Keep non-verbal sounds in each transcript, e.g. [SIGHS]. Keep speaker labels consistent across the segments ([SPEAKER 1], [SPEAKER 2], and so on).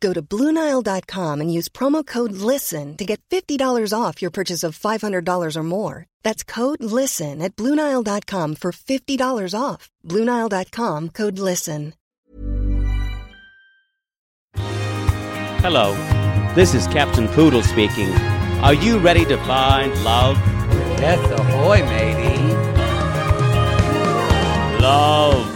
[SPEAKER 1] Go to Bluenile.com and use promo code LISTEN to get $50 off your purchase of $500 or more. That's code LISTEN at Bluenile.com for $50 off. Bluenile.com code LISTEN.
[SPEAKER 2] Hello, this is Captain Poodle speaking. Are you ready to find love?
[SPEAKER 3] Death ahoy, matey.
[SPEAKER 2] Love.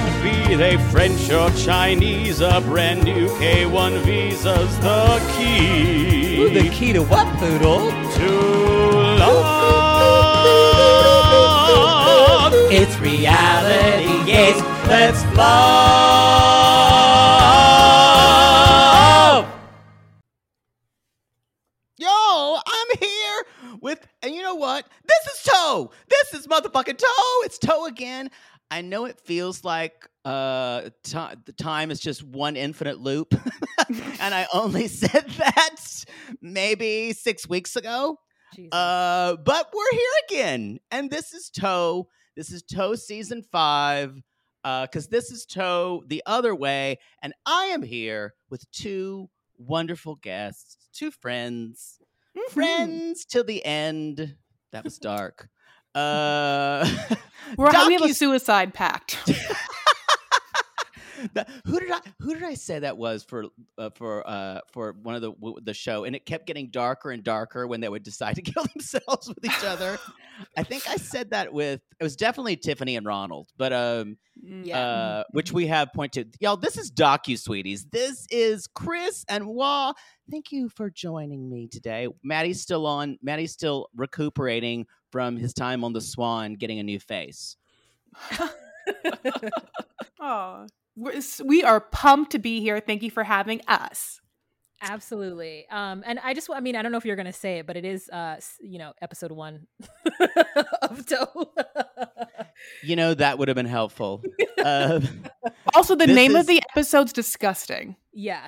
[SPEAKER 2] Be they French or Chinese, a brand new K1 visa's the key.
[SPEAKER 3] Ooh, the key to what, Poodle?
[SPEAKER 2] to love.
[SPEAKER 3] It's reality, yes, let's love.
[SPEAKER 4] Yo, I'm here with, and you know what? This is Toe. This is motherfucking Toe. It's Toe again. I know it feels like uh, ti the time is just one infinite loop, [LAUGHS] and I only said that maybe six weeks ago.
[SPEAKER 5] Jesus.
[SPEAKER 4] Uh, but we're here again, and this is Toe. This is Toe season five. uh Because this is Toe the other way, and I am here with two wonderful guests, two friends, friends till the end. That was dark. Uh, [LAUGHS]
[SPEAKER 5] We're, we have a suicide pact. [LAUGHS] [LAUGHS]
[SPEAKER 4] That- who did I who did I say that was for uh, for uh, for one of the w- the show and it kept getting darker and darker when they would decide to [LAUGHS] kill themselves with each other. I think I said that with it was definitely Tiffany and Ronald, but um
[SPEAKER 5] Mm,
[SPEAKER 4] uh which we have pointed y'all this is DocuSweeties. This is Chris and Wah. Thank you for joining me today. Maddie's still on Maddie's still recuperating from his time on the Swan getting a new face.
[SPEAKER 5] oh, we're, s- we are pumped to be here. Thank you for having us.
[SPEAKER 6] Absolutely. Um, and I just, I mean, I don't know if you're going to say it, but it is, uh, you know, episode one [LAUGHS] of Doe.
[SPEAKER 4] You know that would have been helpful. Uh, [LAUGHS]
[SPEAKER 5] Also, the name
[SPEAKER 4] is-
[SPEAKER 5] of the episode's disgusting.
[SPEAKER 6] yeah.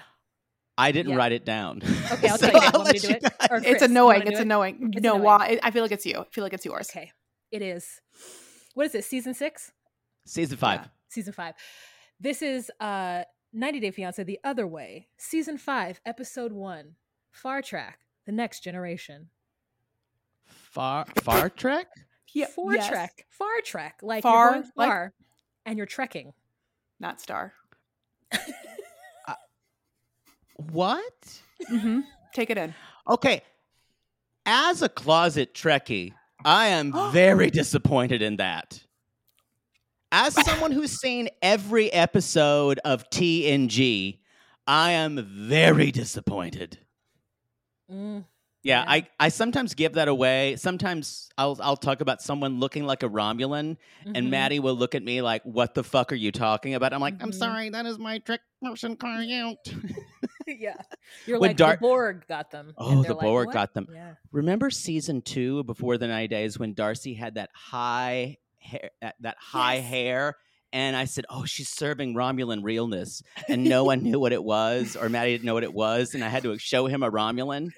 [SPEAKER 4] I didn't
[SPEAKER 6] Yeah.
[SPEAKER 4] wite it down.
[SPEAKER 6] Okay, I'll [LAUGHS]
[SPEAKER 4] So
[SPEAKER 6] tell you.
[SPEAKER 4] I'll
[SPEAKER 6] Want me to
[SPEAKER 4] let
[SPEAKER 6] do
[SPEAKER 4] you
[SPEAKER 6] it?
[SPEAKER 4] guys-
[SPEAKER 5] it's annoying. It's
[SPEAKER 6] do it?
[SPEAKER 5] annoying.
[SPEAKER 6] It's
[SPEAKER 5] no,
[SPEAKER 6] annoying.
[SPEAKER 5] why? I feel like it's you. I feel like it's yours.
[SPEAKER 6] Okay. It is. What is it? Season six?
[SPEAKER 4] Season five.
[SPEAKER 6] Yeah, season five. This is uh 90 Day Fiance the other way. Season five, episode one. Far Trek, the next generation.
[SPEAKER 4] Far Far Trek?
[SPEAKER 5] Yeah,
[SPEAKER 6] Far
[SPEAKER 5] yes.
[SPEAKER 6] Trek. Far Trek. Like
[SPEAKER 5] Far,
[SPEAKER 6] you're going
[SPEAKER 5] like-
[SPEAKER 6] far and you're trekking.
[SPEAKER 5] not star. [LAUGHS]
[SPEAKER 4] What?
[SPEAKER 5] hmm Take it in.
[SPEAKER 4] Okay. As a closet Trekkie, I am [GASPS] very disappointed in that. As someone who's seen every episode of TNG, I am very disappointed.
[SPEAKER 6] Mm,
[SPEAKER 4] Yeah,
[SPEAKER 6] Yeah.
[SPEAKER 4] I, I sometimes give that away. Sometimes I'll I'll talk about someone looking like a Romulan, and
[SPEAKER 6] mhm.
[SPEAKER 4] Maddie will look at me like, "What the fuck are you talking about?" I'm like, "I'm
[SPEAKER 6] Mhm.
[SPEAKER 4] sorry, that is my trick motion calling out." [LAUGHS]
[SPEAKER 6] yeah. [LAUGHS] You're
[SPEAKER 4] When
[SPEAKER 6] like
[SPEAKER 4] Dar-
[SPEAKER 6] the Borg got them.
[SPEAKER 4] Oh, the
[SPEAKER 6] like,
[SPEAKER 4] Borg
[SPEAKER 6] "What?"
[SPEAKER 4] got them.
[SPEAKER 6] Yeah.
[SPEAKER 4] Remember season two before the 90 days when Darcy had that high hair, that, that high
[SPEAKER 6] Yes.
[SPEAKER 4] hair, and I said, "Oh, she's serving Romulan realness," and no [LAUGHS] one knew what it was, or Maddie didn't know what it was, and I had to show him a Romulan.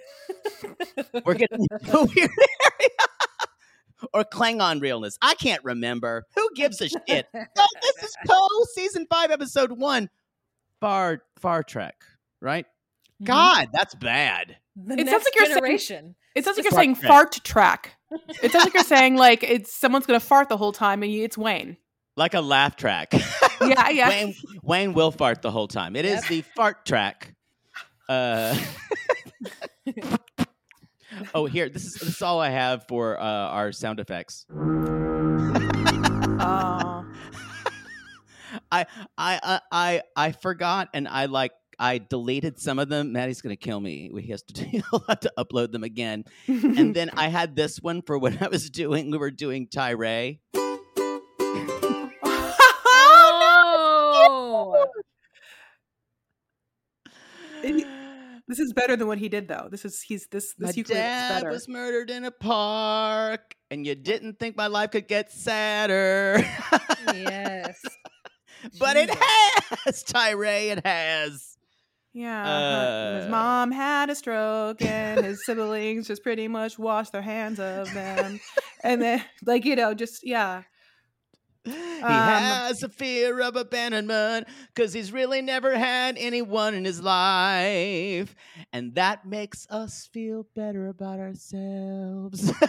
[SPEAKER 4] We're [LAUGHS] getting into a weird area. or Klingon realness. I can't remember. Who gives a shit? [LAUGHS] No, this is Poe, season five, episode one. Far Far Trek, right?
[SPEAKER 6] Mhm.
[SPEAKER 4] God, that's bad.
[SPEAKER 6] The
[SPEAKER 5] It sounds
[SPEAKER 6] next
[SPEAKER 5] like you're saying-
[SPEAKER 6] generation.
[SPEAKER 5] It sounds like you're saying
[SPEAKER 4] fart
[SPEAKER 5] fart track. It sounds like you're saying like it's someone's gonna fart the whole time and you, it's Wayne.
[SPEAKER 4] Like a laugh track.
[SPEAKER 5] Yeah, yeah.
[SPEAKER 4] Wayne, Wayne will fart the whole time. It is
[SPEAKER 6] Yep.
[SPEAKER 4] the fart track. Uh, [LAUGHS] oh, here. This is this is all I have for uh, our sound effects.
[SPEAKER 5] Oh. [LAUGHS]
[SPEAKER 4] I I I I I forgot, and I like I deleted some of them. Maddie's gonna kill me. He has to [LAUGHS] he'll have to upload them again. And then I had this one for when I was doing. We were doing Tyree.
[SPEAKER 6] Oh, [LAUGHS]
[SPEAKER 5] this is better than what he did though. This is he's this
[SPEAKER 4] My
[SPEAKER 5] this Euclid is
[SPEAKER 4] dad
[SPEAKER 5] better.
[SPEAKER 4] was murdered in a park, and you didn't think my life could get sadder. [LAUGHS]
[SPEAKER 6] yes.
[SPEAKER 4] but it
[SPEAKER 6] Jesus.
[SPEAKER 4] has, Tyree. It has.
[SPEAKER 5] Yeah. her- his
[SPEAKER 4] Uh.
[SPEAKER 5] mom had a stroke and his siblings just pretty much washed their hands of them. and then like, you know, just yeah.
[SPEAKER 4] He
[SPEAKER 5] Um,
[SPEAKER 4] has a fear of abandonment because he's really never had anyone in his life. And that makes us feel better about ourselves. [LAUGHS]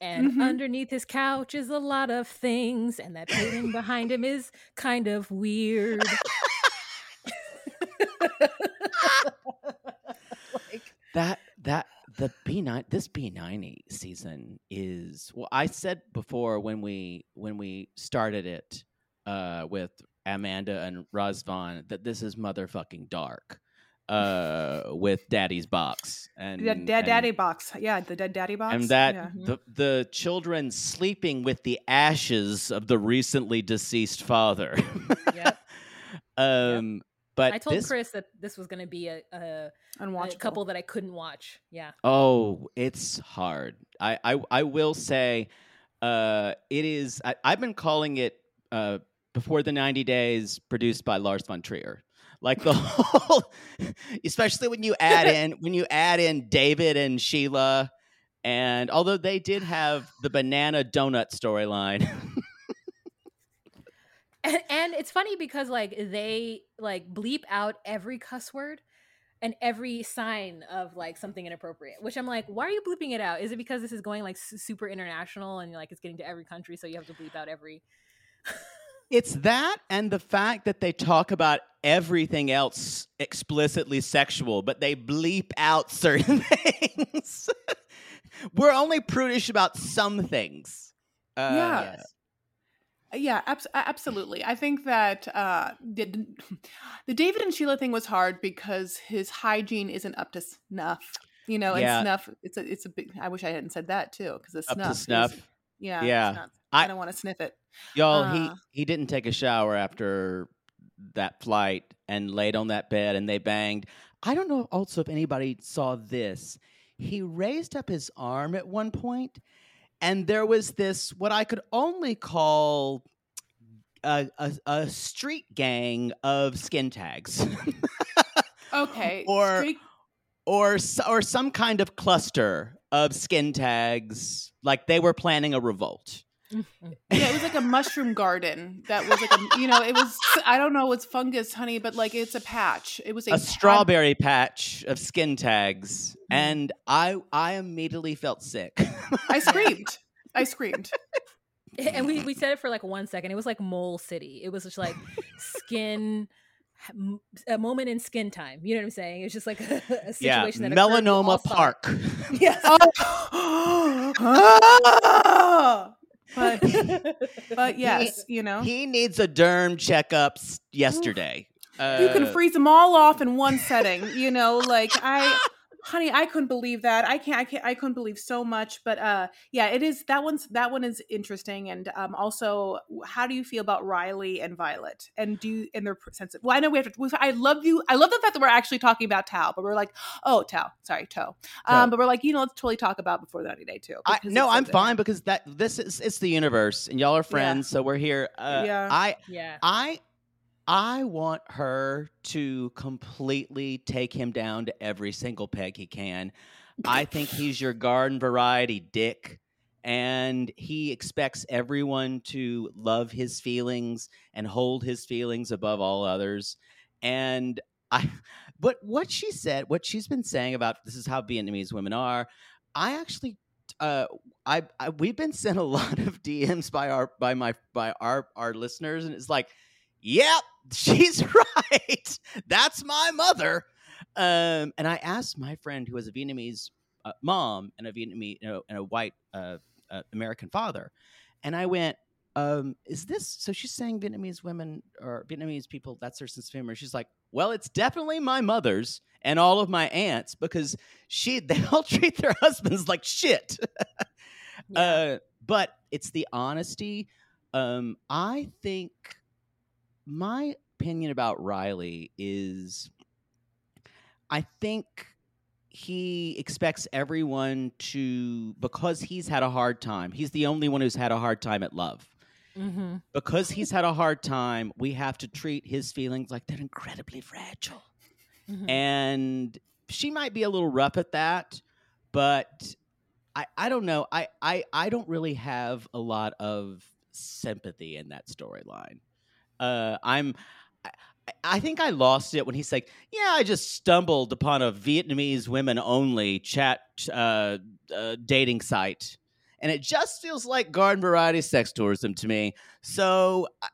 [SPEAKER 6] And
[SPEAKER 5] Mhm.
[SPEAKER 6] underneath his couch is a lot of things, and that painting behind him is kind of weird.
[SPEAKER 4] That that the B nine this B ninety season is well. I said before when we when we started it uh, with Amanda and Razvan that this is motherfucking dark uh, [LAUGHS] with Daddy's box and
[SPEAKER 5] The dead
[SPEAKER 4] and-
[SPEAKER 5] daddy box. Yeah, the dead daddy box.
[SPEAKER 4] and that
[SPEAKER 5] yeah.
[SPEAKER 4] the the children sleeping with the ashes of the recently deceased father.
[SPEAKER 6] Yep. [LAUGHS]
[SPEAKER 4] um, but
[SPEAKER 6] I told
[SPEAKER 4] this,
[SPEAKER 6] Chris that this was going to be a, a, a
[SPEAKER 5] unwatchable.
[SPEAKER 6] couple that I couldn't watch. Yeah.
[SPEAKER 4] Oh, it's hard. I I, I will say, uh, it is. I, I've been calling it uh, before the ninety days, produced by Lars von Trier. Like the [LAUGHS] whole, especially when you add [LAUGHS] in when you add in David and Sheila, and although they did have the banana donut storyline, [LAUGHS]
[SPEAKER 6] And, and it's funny because like they like bleep out every cuss word and every sign of like something inappropriate which i'm like why are you bleeping it out is it because this is going like su- super international and like it's getting to every country so you have to bleep out every [LAUGHS]
[SPEAKER 4] It's that and the fact that they talk about everything else explicitly sexual, but they bleep out certain [LAUGHS] things. We're only prudish about some things. Uh,
[SPEAKER 5] Yeah. Yeah, abs- absolutely. I think that uh, the, [LAUGHS] the David and Sheila thing was hard because his hygiene isn't up to snuff. You know, and
[SPEAKER 4] Yeah.
[SPEAKER 5] snuff. It's a, it's a big. I wish I hadn't said that too, because the
[SPEAKER 4] Up
[SPEAKER 5] snuff. is- yeah,
[SPEAKER 4] Yeah.
[SPEAKER 5] it's not- I,
[SPEAKER 4] I-
[SPEAKER 5] don't want to sniff it.
[SPEAKER 4] Y'all,
[SPEAKER 5] Uh.
[SPEAKER 4] he, he didn't take a shower after that flight and laid on that bed and they banged. I don't know also if anybody saw this. He raised up his arm at one point and there was this, what I could only call a, a, a street gang of skin tags. [LAUGHS]
[SPEAKER 5] Okay.
[SPEAKER 4] Or-
[SPEAKER 5] streak-
[SPEAKER 4] or or some kind of cluster of skin tags like they were planning a revolt. [LAUGHS]
[SPEAKER 5] yeah, it was like a mushroom garden that was like a, you know, it was. I don't know, it's fungus, honey, but like it's a patch. It was a,
[SPEAKER 4] a
[SPEAKER 5] pad-
[SPEAKER 4] strawberry patch of skin tags
[SPEAKER 5] Mm.
[SPEAKER 4] and i i immediately felt sick
[SPEAKER 5] I screamed. I screamed.
[SPEAKER 6] and we, we said it for like one second it was like mole city it was just like skin a moment in skin time you know what i'm saying it's just like a, [LAUGHS] a
[SPEAKER 4] yeah
[SPEAKER 6] situation that occurred, we all
[SPEAKER 4] melanoma park [LAUGHS]
[SPEAKER 6] yes
[SPEAKER 5] Oh. [GASPS] but [LAUGHS] but yes, you know.
[SPEAKER 4] he needs a derm checkup yesterday
[SPEAKER 5] you can
[SPEAKER 4] Uh,
[SPEAKER 5] freeze them all off in one setting you know like i honey i couldn't believe that i can't i can't i couldn't believe so much but uh yeah it is that one's that one is interesting and um also how do you feel about riley and violet and do and their sense of well i know we have to we- i love you i love the fact that we're actually talking about tao but we're like oh tao sorry toe um
[SPEAKER 4] Toe.
[SPEAKER 5] but we're like you know let's totally talk about before the 90 day too
[SPEAKER 4] I, no, I'm
[SPEAKER 5] good.
[SPEAKER 4] fine because that this is it's the universe and y'all are friends, so we're here. Uh,
[SPEAKER 5] Yeah.
[SPEAKER 4] I
[SPEAKER 6] yeah
[SPEAKER 4] I I want her to completely take him down to every single peg he can. I think he's your garden variety dick, and he expects everyone to love his feelings and hold his feelings above all others. And I, [LAUGHS] but what she said, what she's been saying about this is how Vietnamese women are. I actually, uh, I, I we've been sent a [LAUGHS] lot of DMs by our by my by our our listeners, and it's like, yep, [LAUGHS] she's right. That's my mother. Um, and I asked my friend who has a Vietnamese uh, mom and a Vietnamese you know, and a white uh, uh, American father, and I went, um, "Is this?" So she's saying Vietnamese women or Vietnamese people that's their sense of humor. She's like, "Well, it's definitely my mother's and all of my aunts because she [LAUGHS] they all treat their husbands like shit." [LAUGHS]
[SPEAKER 6] Yeah.
[SPEAKER 4] uh, but it's the honesty. Um, I think my opinion about Riley is I think he expects everyone to because he's had a hard time. He's the only one who's had a hard time at love.
[SPEAKER 6] mm-hmm.
[SPEAKER 4] Because he's had a hard time, we have to treat his feelings like they're incredibly fragile.
[SPEAKER 6] Mm-hmm.
[SPEAKER 4] And she might be a little rough at that, but I, I don't know. I, I, I don't really have a lot of sympathy in that storyline. Uh, I'm. I- I think I lost it when he's like, "Yeah, I just stumbled upon a Vietnamese women only chat uh, uh, dating site, and it just feels like garden variety sex tourism to me." So, uh,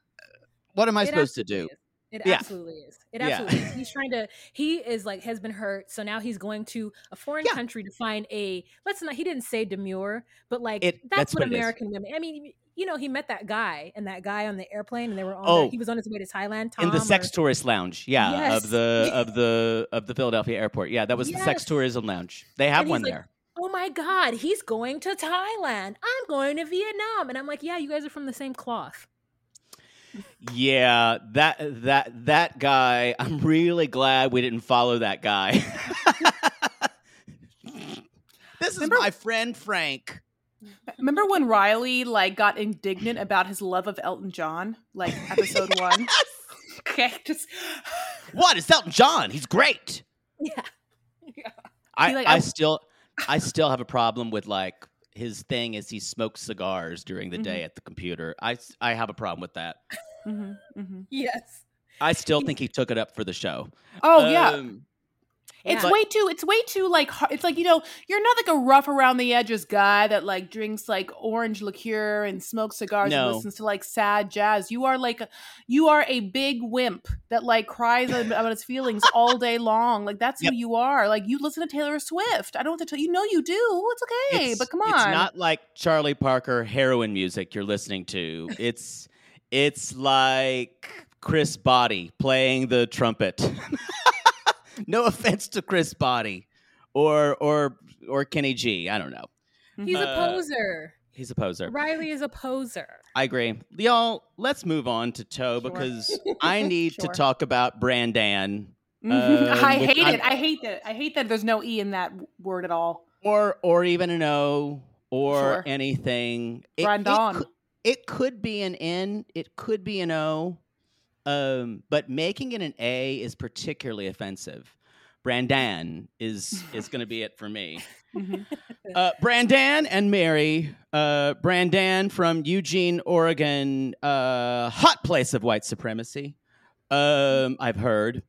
[SPEAKER 4] what am I
[SPEAKER 6] It
[SPEAKER 4] supposed to do?
[SPEAKER 6] is. It
[SPEAKER 4] Yeah.
[SPEAKER 6] absolutely is. It
[SPEAKER 4] Yeah.
[SPEAKER 6] absolutely is. He's trying to. He is like has been hurt, so now he's going to a foreign
[SPEAKER 4] Yeah.
[SPEAKER 6] country to find a. Let's not. He didn't say demure, but like
[SPEAKER 4] It-
[SPEAKER 6] that's,
[SPEAKER 4] that's
[SPEAKER 6] what,
[SPEAKER 4] what.
[SPEAKER 6] American women. I mean, you know, he met that guy and that guy on the airplane, and they were on.
[SPEAKER 4] Oh.
[SPEAKER 6] he was on his way to Thailand. Tom
[SPEAKER 4] in the sex
[SPEAKER 6] or-
[SPEAKER 4] tourist lounge yeah
[SPEAKER 6] Yes.
[SPEAKER 4] of the [LAUGHS] of the of the philadelphia airport yeah that was the sex tourism lounge they have one
[SPEAKER 6] like,
[SPEAKER 4] there
[SPEAKER 6] Oh my God, he's going to Thailand. I'm going to Vietnam, and I'm like, yeah, you guys are from the same cloth.
[SPEAKER 4] yeah that that that guy i'm really glad we didn't follow that guy [LAUGHS] [LAUGHS] this is
[SPEAKER 5] Remember-
[SPEAKER 4] my friend frank [LAUGHS]
[SPEAKER 5] Remember when Riley like got indignant about his love of Elton John, like episode [LAUGHS] one? Okay, just [LAUGHS]
[SPEAKER 4] what? It's elton john. He's great.
[SPEAKER 6] Yeah.
[SPEAKER 4] I,
[SPEAKER 5] like,
[SPEAKER 4] I
[SPEAKER 5] I-
[SPEAKER 4] still i still have a problem with like his thing is he smokes cigars during the
[SPEAKER 5] Mhm.
[SPEAKER 4] day at the computer. I I have a problem with that.
[SPEAKER 5] Hmm hmm
[SPEAKER 6] Yes.
[SPEAKER 4] i still think he took it up for the show.
[SPEAKER 5] Oh yeah,
[SPEAKER 4] Um,
[SPEAKER 5] it's
[SPEAKER 6] Yeah.
[SPEAKER 5] way too. It's way too like. It's like you know, you're not like a rough around the edges guy that like drinks like orange liqueur and smokes cigars
[SPEAKER 4] No.
[SPEAKER 5] and listens to like sad jazz. You are like, you are a big wimp that like cries about his feelings all day long. Like that's
[SPEAKER 4] Yep.
[SPEAKER 5] who you are. Like you listen to Taylor Swift. I don't have to tell you. Know you do. It's okay,
[SPEAKER 4] It's-
[SPEAKER 5] but come on.
[SPEAKER 4] It's not like Charlie Parker heroin music you're listening to. It's it's like Chris Botti playing the trumpet. [LAUGHS] [LAUGHS] no offense to Chris Botti or or or Kenny G. I don't know.
[SPEAKER 6] He's a
[SPEAKER 4] Uh,
[SPEAKER 6] poser.
[SPEAKER 4] He's a poser.
[SPEAKER 6] Riley is a poser.
[SPEAKER 4] I agree. Y'all, let's move on to Toe
[SPEAKER 5] Sure.
[SPEAKER 4] because [LAUGHS] I need to talk about Brandan um, [LAUGHS]
[SPEAKER 5] I hate
[SPEAKER 4] I'm-
[SPEAKER 5] it. I hate that. I hate that there's no e in that word at all.
[SPEAKER 4] or or even an O or
[SPEAKER 5] Sure.
[SPEAKER 4] anything. It- it
[SPEAKER 5] Brandon.
[SPEAKER 4] cou- it could be an N, it could be an O, um, but making it an A is particularly offensive. Brandan is is going to be it for me. [LAUGHS]
[SPEAKER 5] Mhm.
[SPEAKER 4] Uh, Brandan and Mary. Uh, Brandan from Eugene, Oregon, uh, hot place of white supremacy. Um, I've heard.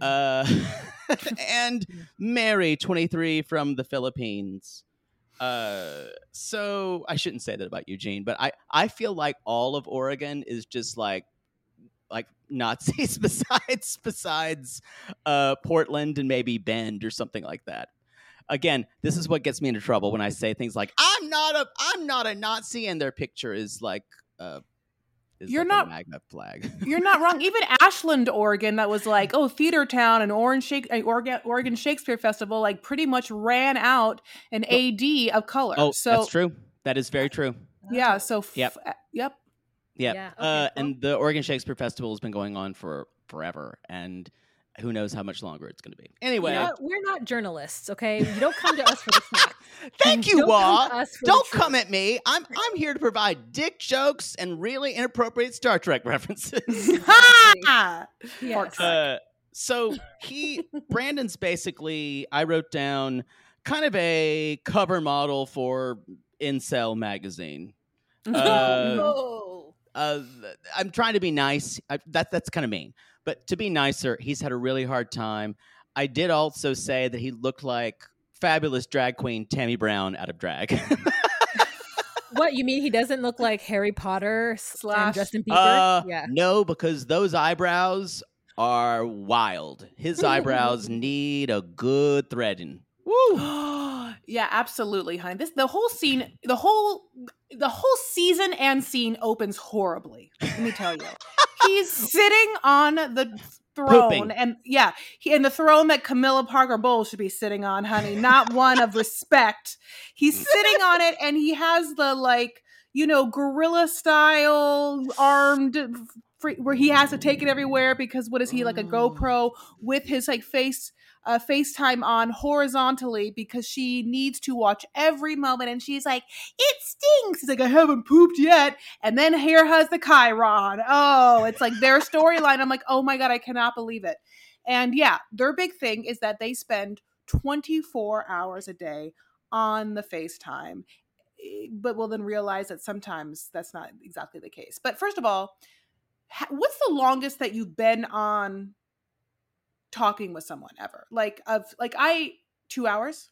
[SPEAKER 4] Uh, [LAUGHS] and Mary, 23, from the Philippines. Uh, so I shouldn't say that about Eugene, but I, I feel like all of Oregon is just like like Nazis [LAUGHS] besides besides uh, Portland and maybe Bend or something like that. Again, this is what gets me into trouble when I say things like "I'm not a I'm not a Nazi" and their picture is like uh, is
[SPEAKER 5] You're
[SPEAKER 4] like
[SPEAKER 5] not-
[SPEAKER 4] MAGA flag. [LAUGHS]
[SPEAKER 5] You're not wrong. Even Ashland, Oregon, that was like, oh, theater town and Orange Shake, uh, Oregon, Oregon Shakespeare Festival, like pretty much ran out an AD of color.
[SPEAKER 4] oh,
[SPEAKER 5] so
[SPEAKER 4] that's true. That is very true.
[SPEAKER 5] yeah, so f-
[SPEAKER 4] Yep.
[SPEAKER 5] uh, yep.
[SPEAKER 4] Yeah.
[SPEAKER 6] Yeah, okay,
[SPEAKER 4] uh,
[SPEAKER 6] cool.
[SPEAKER 4] and the Oregon Shakespeare Festival has been going on for forever, and who knows how much longer it's going to be. Anyway,
[SPEAKER 6] You know we're not journalists, okay? You don't come to us for the [LAUGHS] truth.
[SPEAKER 4] thank you,
[SPEAKER 6] Don't come us
[SPEAKER 4] Don't come at me. I'm I'm here to provide dick jokes and really inappropriate Star Trek [LAUGHS] references. [LAUGHS]
[SPEAKER 6] Yes.
[SPEAKER 4] uh, so he Brandon's basically I wrote down kind of a cover model for incel magazine. Uh,
[SPEAKER 6] oh.
[SPEAKER 4] Uh, I'm trying to be nice. I, that that's kind of mean, but to be nicer, he's had a really hard time. I did also say that he looked like fabulous drag queen Tammy Brown out of drag. [LAUGHS]
[SPEAKER 6] What you mean? He doesn't look like Harry Potter
[SPEAKER 5] Slash-
[SPEAKER 6] and Justin Bieber?
[SPEAKER 4] Uh,
[SPEAKER 6] yeah.
[SPEAKER 4] No, because those eyebrows are wild. His [LAUGHS] eyebrows need a good threading. [GASPS] [GASPS] [GASPS] Woo!
[SPEAKER 5] Yeah, absolutely, honey. This the whole scene, the whole the whole season and scene opens horribly. Let me tell you. He's [LAUGHS] sitting on the throne
[SPEAKER 4] Pooping.
[SPEAKER 5] and yeah, he and the throne that Camilla Parker Bowles should be sitting on, honey, not one of respect. He's sitting on it and he has the like, you know, gorilla style armed free, where he has to take it everywhere because what is he like a GoPro with his like face uh, FaceTime on horizontally because she needs to watch every moment. And she's like, it stinks. He's like, I haven't pooped yet. And then here has the Chiron. Oh, it's like their [LAUGHS] storyline. I'm like, oh my God, I cannot believe it. And yeah, their big thing is that they spend 24 hours a day on the FaceTime. Eh, But will then realize that sometimes that's not exactly the case. But first of all, what's the longest that you've been on talking with someone ever? Like of like I two hours.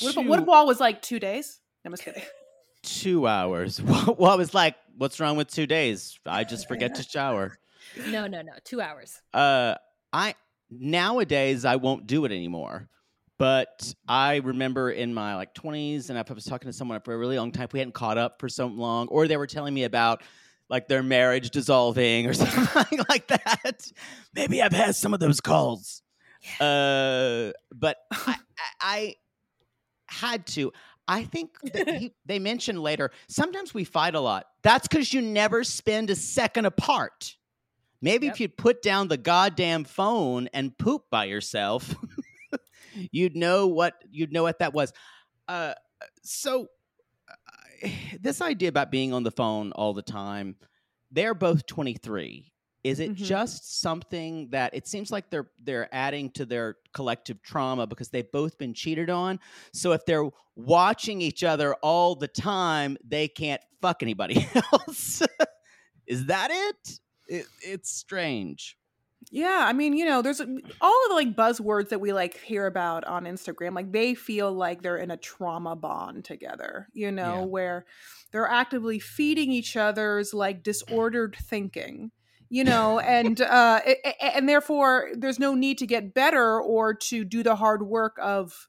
[SPEAKER 5] What if, what if Wah was like two days? I'm just kidding. [LAUGHS]
[SPEAKER 4] two hours. [LAUGHS] What, what was like? What's wrong with two days? I just [LAUGHS] forget to shower.
[SPEAKER 6] No, no, no. Two hours.
[SPEAKER 4] Uh, I nowadays I won't do it anymore. But I remember in my like 20s, and if I was talking to someone for a really long time, we hadn't caught up for so long, or they were telling me about like their marriage dissolving or [LAUGHS] something like that. Maybe I've had some of those calls. Uh, but [LAUGHS] I, I, had to. I think he, [LAUGHS] they mentioned later. Sometimes we fight a lot. That's because you never spend a second apart. Maybe
[SPEAKER 6] Yep.
[SPEAKER 4] if you'd put down the goddamn phone and poop by yourself, you'd know what you'd know what that was. Uh, so [SIGHS] this idea about being on the phone all the time, they're both 23. Is it
[SPEAKER 5] Mhm.
[SPEAKER 4] just something that it seems like they're they're adding to their collective trauma because they've both been cheated on? So if they're watching each other all the time, they can't fuck anybody [LAUGHS] else. Is that it? it? It's strange.
[SPEAKER 5] Yeah, I mean, you know, there's all of the like buzzwords that we like hear about on Instagram. Like they feel like they're in a trauma bond together, you know,
[SPEAKER 4] Yeah.
[SPEAKER 5] where they're actively feeding each other's like disordered thinking, you know, and uh and therefore there's no need to get better or to do the hard work of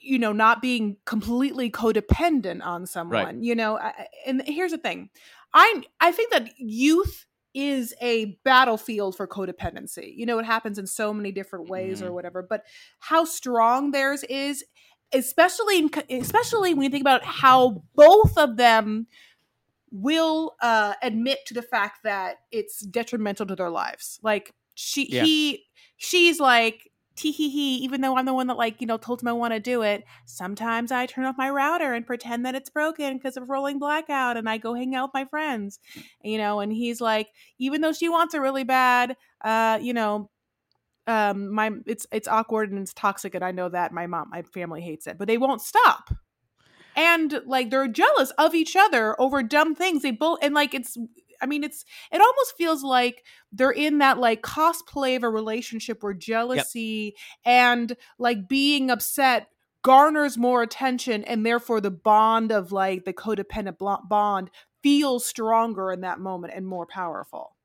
[SPEAKER 5] you know not being completely codependent on someone you know and here's the thing i i think that youth is a battlefield for codependency. You know it happens in so many different ways or whatever but how strong theirs is especially in, especially when you think about how both of them will uh admit to the fact that it's detrimental to their lives. Like she
[SPEAKER 4] Yeah.
[SPEAKER 5] he she's like tee hee hee even though i'm the one that like you know told him i want to do it sometimes i turn off my router and pretend that it's broken because of rolling blackout and i go hang out with my friends you know and he's like even though she wants it really bad uh you know um my it's it's awkward and it's toxic and i know that my mom my family hates it but they won't stop. And like they're jealous of each other over dumb things. They both and like it's i mean it's it almost feels like they're in that like cosplay of a relationship where jealousy and like being upset garners more attention and therefore the bond of like the codependent bond feels stronger in that moment and more powerful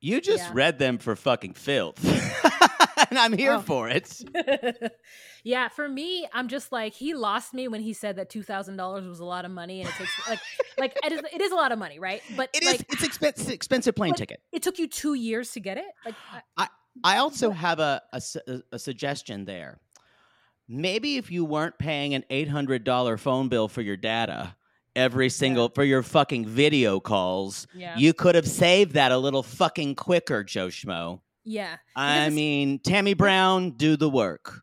[SPEAKER 4] You just
[SPEAKER 6] Yeah.
[SPEAKER 4] read them for fucking filth. [LAUGHS] and [LAUGHS] I'm here
[SPEAKER 5] Oh.
[SPEAKER 4] for it. [LAUGHS]
[SPEAKER 6] yeah, for me, I'm just like he lost me when he said that two thousand dollars was a lot of money, and it takes like [LAUGHS] like it is, it is a lot of money, right? But
[SPEAKER 4] It is.
[SPEAKER 6] like
[SPEAKER 4] It's expensive. Expensive plane ticket.
[SPEAKER 6] it took you two years to get it. Like I-
[SPEAKER 4] I also have a, a a- suggestion there. Maybe if you weren't paying an eight hundred dollar phone bill for your data every single for your fucking video calls,
[SPEAKER 6] yeah,
[SPEAKER 4] you could have saved that a little fucking quicker, Joe Schmo.
[SPEAKER 6] Yeah.
[SPEAKER 4] I
[SPEAKER 6] Because
[SPEAKER 4] mean, Tammy Brown, do the work.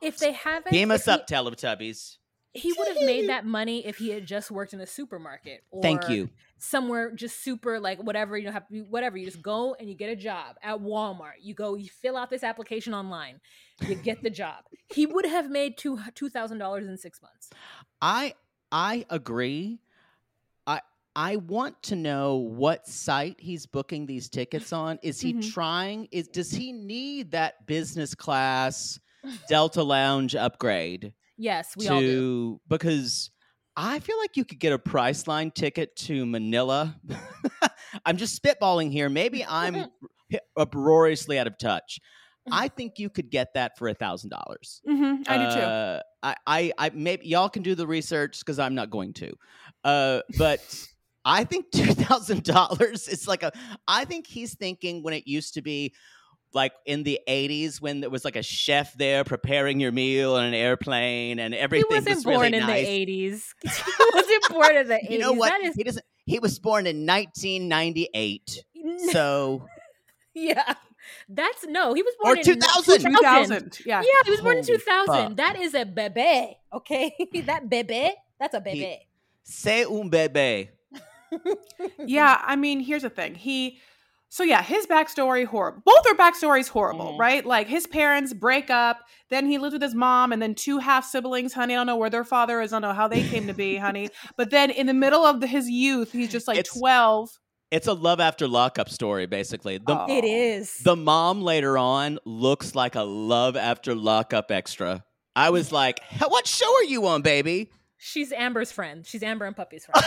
[SPEAKER 6] if they haven't,
[SPEAKER 4] Beam
[SPEAKER 6] if
[SPEAKER 4] us
[SPEAKER 6] he-
[SPEAKER 4] up, Teletubbies.
[SPEAKER 6] He would have made that [LAUGHS] money if he had just worked in a supermarket. Or
[SPEAKER 4] Thank you.
[SPEAKER 6] Somewhere just super like whatever you don't have to whatever you just go and you get a job at Walmart. You go, you fill out this application online, you get the job. He would have made two two thousand dollars in six months.
[SPEAKER 4] I I agree. I want to know what site he's booking these tickets on. Is he
[SPEAKER 5] Mhm.
[SPEAKER 4] trying? Is does he need that business class Delta Lounge upgrade
[SPEAKER 6] Yes, we
[SPEAKER 4] to
[SPEAKER 6] all do.
[SPEAKER 4] because I feel like you could get a Priceline ticket to Manila. [LAUGHS] I'm just spitballing here. Maybe I'm [LAUGHS] uproariously out of touch. I think you could get that for a thousand dollars.
[SPEAKER 5] hmm I do too.
[SPEAKER 4] Uh, I, I, I, maybe y'all can do the research because I'm not going to. Uh, but I think [LAUGHS] two thousand dollars is like a. I think he's thinking when it used to be like in the '80s when there was like a chef there preparing your meal on an airplane and
[SPEAKER 6] He
[SPEAKER 4] everything
[SPEAKER 6] wasn't
[SPEAKER 4] was
[SPEAKER 6] born
[SPEAKER 4] really
[SPEAKER 6] in
[SPEAKER 4] nice.
[SPEAKER 6] the 80s. [LAUGHS] he wasn't born in the 80s. [LAUGHS]
[SPEAKER 4] You know what?
[SPEAKER 6] That is
[SPEAKER 4] He doesn't. He was born in 1998. So
[SPEAKER 6] yeah. That's no. He was
[SPEAKER 4] Or
[SPEAKER 6] born in
[SPEAKER 4] 2000.
[SPEAKER 5] 2000. Yeah.
[SPEAKER 6] Yeah, he was born in 2000.
[SPEAKER 4] fuck.
[SPEAKER 6] That is a bebe. Okay, that bebe. That's a bebe.
[SPEAKER 4] say un bebe.
[SPEAKER 5] Yeah, I mean, here's the thing. He so yeah, his backstory horrible. Both their backstories horrible,
[SPEAKER 4] Mhm.
[SPEAKER 5] right? Like his parents break up, then he lives with his mom, and then two half siblings. Honey, I don't know where their father is. I don't know how they came to be, honey. [LAUGHS] But then in the middle of the, his youth, he's just like
[SPEAKER 4] It's-
[SPEAKER 5] twelve.
[SPEAKER 4] It's a love after lockup story, basically. The
[SPEAKER 5] Oh.
[SPEAKER 6] It is.
[SPEAKER 4] the mom later on looks like a love after lockup extra. I was like, what show are you on, baby?
[SPEAKER 6] She's Amber's friend. She's Amber and Puppy's [LAUGHS] friend.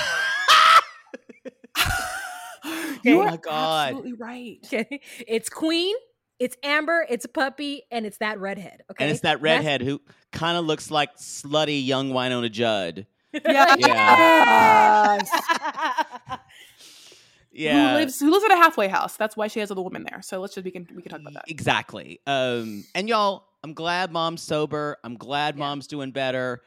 [SPEAKER 6] [LAUGHS]
[SPEAKER 5] you
[SPEAKER 4] Oh
[SPEAKER 5] are
[SPEAKER 4] my God.
[SPEAKER 5] absolutely right.
[SPEAKER 6] Okay. It's Queen, it's Amber, it's a Puppy, and it's that redhead. Okay.
[SPEAKER 4] And it's that
[SPEAKER 6] That's-
[SPEAKER 4] redhead who kind of looks like slutty young Wynonna Judd.
[SPEAKER 5] Yeah.
[SPEAKER 4] Yeah. Yeah.
[SPEAKER 5] Who lives who lives at a halfway house. That's why she has other women there. So let's just we can we can talk about that.
[SPEAKER 4] Exactly. Um, and y'all, I'm glad mom's sober. I'm glad
[SPEAKER 6] Yeah.
[SPEAKER 4] mom's doing better.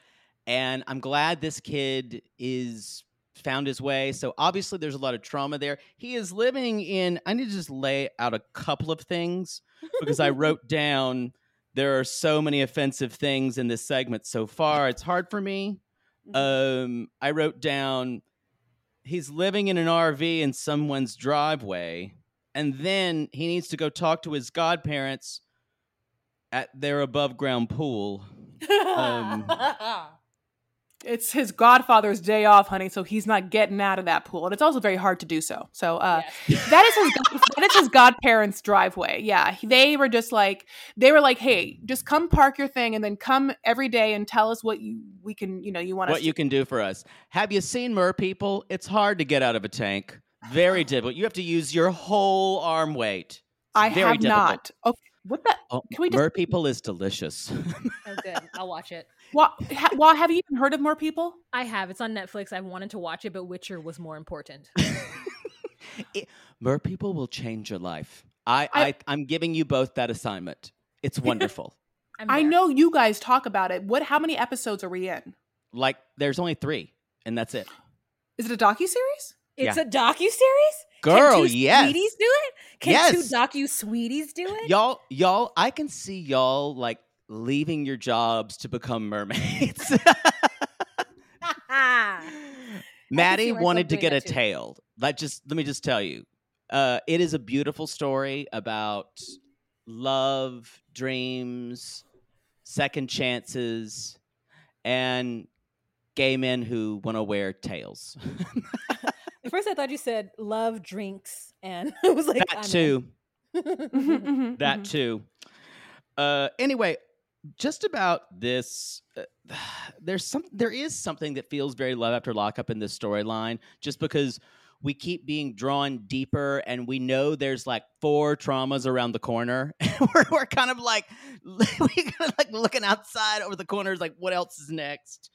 [SPEAKER 4] And I'm glad this kid is found his way. So obviously there's a lot of trauma there. He is living in I need to just lay out a couple of things because I wrote [LAUGHS] down there are so many offensive things in this segment so far. It's hard for me. Um, I wrote down he's living in an RV in someone's driveway, and then he needs to go talk to his godparents at their above ground pool. [LAUGHS] Um,
[SPEAKER 5] It's his godfather's day off, honey, so he's not getting out of that pool. And it's also very hard to do so. So uh
[SPEAKER 6] Yes. [LAUGHS]
[SPEAKER 5] that is his that is his godparents' driveway. Yeah. They were just like they were like, "Hey, just come park your thing and then come every day and tell us what you we can, you know, you want us
[SPEAKER 4] what you can do for us. Have you seen mer people? It's hard to get out of a tank. Very [SIGHS] difficult. You have to use your whole arm weight. It's
[SPEAKER 5] I have
[SPEAKER 4] difficult.
[SPEAKER 5] not. Okay. What the
[SPEAKER 4] Oh,
[SPEAKER 5] Can we just-
[SPEAKER 4] mer people is delicious.
[SPEAKER 6] oh, good. I'll watch it.
[SPEAKER 5] Why, ha, why have you even heard of more people?
[SPEAKER 6] I have. It's on Netflix. I wanted to watch it, but Witcher was more important. [LAUGHS]
[SPEAKER 4] It- mer people will change your life. I,
[SPEAKER 5] I-
[SPEAKER 4] I, I'm giving you both that assignment. It's [LAUGHS] wonderful.
[SPEAKER 6] I'm
[SPEAKER 5] I
[SPEAKER 6] there.
[SPEAKER 5] know you guys talk about it. What how many episodes are we in?
[SPEAKER 4] like, there's only three, and that's it.
[SPEAKER 5] Is it a docu series?
[SPEAKER 6] It's
[SPEAKER 4] Yeah.
[SPEAKER 6] a docu series.
[SPEAKER 4] Girl,
[SPEAKER 6] Can two
[SPEAKER 4] yes.
[SPEAKER 6] sweeties do it? Can
[SPEAKER 4] Yes.
[SPEAKER 6] two docu sweeties do it?
[SPEAKER 4] Y'all, y'all, I can see y'all like leaving your jobs to become mermaids. [LAUGHS] [LAUGHS] Maddie wanted to get a tail. Let just let me just tell you, uh, it is a beautiful story about love, dreams, second chances, and gay men who want to wear tails. [LAUGHS]
[SPEAKER 6] At first, I thought you said love drinks, and [LAUGHS] I was like,
[SPEAKER 4] that
[SPEAKER 6] I'm
[SPEAKER 4] too.
[SPEAKER 5] Mhm, [LAUGHS] mhm,
[SPEAKER 4] that
[SPEAKER 5] mhm.
[SPEAKER 4] too. Uh, anyway, just about this, uh, [SIGHS] there's some, there is something that feels very love after lockup in this storyline, just because we keep being drawn deeper, and we know there's like four traumas around the corner. [LAUGHS] we're, we're kind of like, we kind of like looking outside over the corners, like what else is next?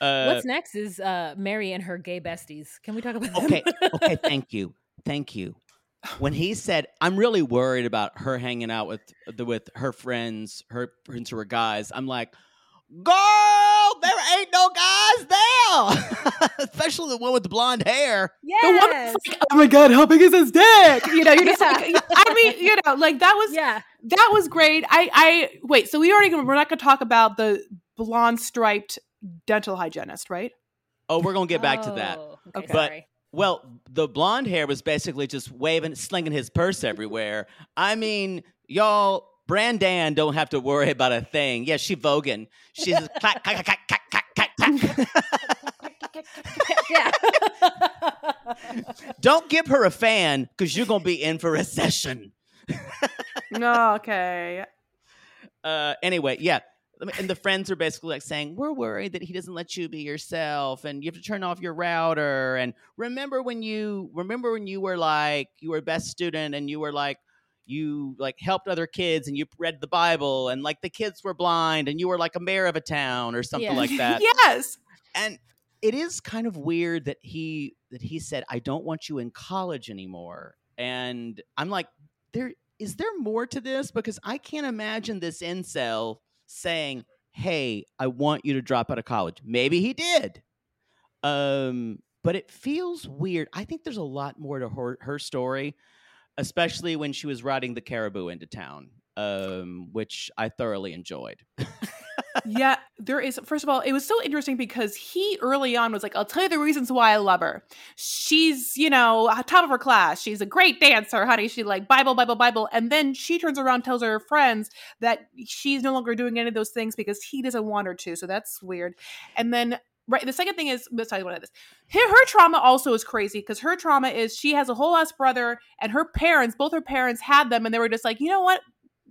[SPEAKER 4] Uh,
[SPEAKER 6] What's next is uh, Mary and her gay besties. Can we talk about them?
[SPEAKER 4] okay, [LAUGHS] okay, thank you, thank you. When he said, "I'm really worried about her hanging out with the with her friends, her friends who are guys," I'm like, "Girl, there ain't no guys there, [LAUGHS] especially the one with the blonde hair."
[SPEAKER 5] The one
[SPEAKER 6] yes.
[SPEAKER 5] that's like, oh my god, how big is his dick? You know, you're just
[SPEAKER 6] Yeah.
[SPEAKER 5] like, I mean, you know, like that was
[SPEAKER 6] yeah.
[SPEAKER 5] that was great. I, I wait. So we already we're not going to talk about the blonde striped dental hygienist, right?
[SPEAKER 4] Oh, we're gonna get back to that.
[SPEAKER 6] Oh,
[SPEAKER 5] Okay.
[SPEAKER 6] Okay,
[SPEAKER 4] But-
[SPEAKER 6] sorry.
[SPEAKER 4] Well, the blonde hair was basically just waving, slinging his purse everywhere. I mean, y'all, Brandan don't have to worry about a thing. Yeah, she voguing. She's just [LAUGHS] clack, clack, clack, clack, clack, clack, clack. [LAUGHS]
[SPEAKER 6] yeah. [LAUGHS]
[SPEAKER 4] Don't give her a fan because you're gonna be in for a session.
[SPEAKER 5] no, okay.
[SPEAKER 4] Uh, anyway, yeah. And the friends are basically like saying, We're worried that he doesn't let you be yourself and you have to turn off your router. And remember when you remember when you were like you were best student and you were like you like helped other kids and you read the Bible and like the kids were blind and you were like a mayor of a town or something
[SPEAKER 6] Yeah.
[SPEAKER 4] like [LAUGHS] that.
[SPEAKER 5] yes.
[SPEAKER 4] And it is kind of weird that he that he said, I don't want you in college anymore. And I'm like, there is there more to this? Because I can't imagine this incel saying, Hey, I want you to drop out of college. Maybe he did. Um, but it feels weird. I think there's a lot more to her, her story, especially when she was riding the caribou into town, um, which I thoroughly enjoyed. [LAUGHS]
[SPEAKER 5] yeah, there is. First of all, it was so interesting because he early on was like, I'll tell you the reasons why I love her. She's, you know, top of her class. She's a great dancer, honey. She like Bible, Bible, Bible. And then she turns around, tells her friends that she's no longer doing any of those things because he doesn't want her to. So that's weird. And then Right. The second thing is, you what it is. Her, her trauma also is crazy because her trauma is she has a whole ass brother, and her parents, both her parents, had them, and they were just like, you know what,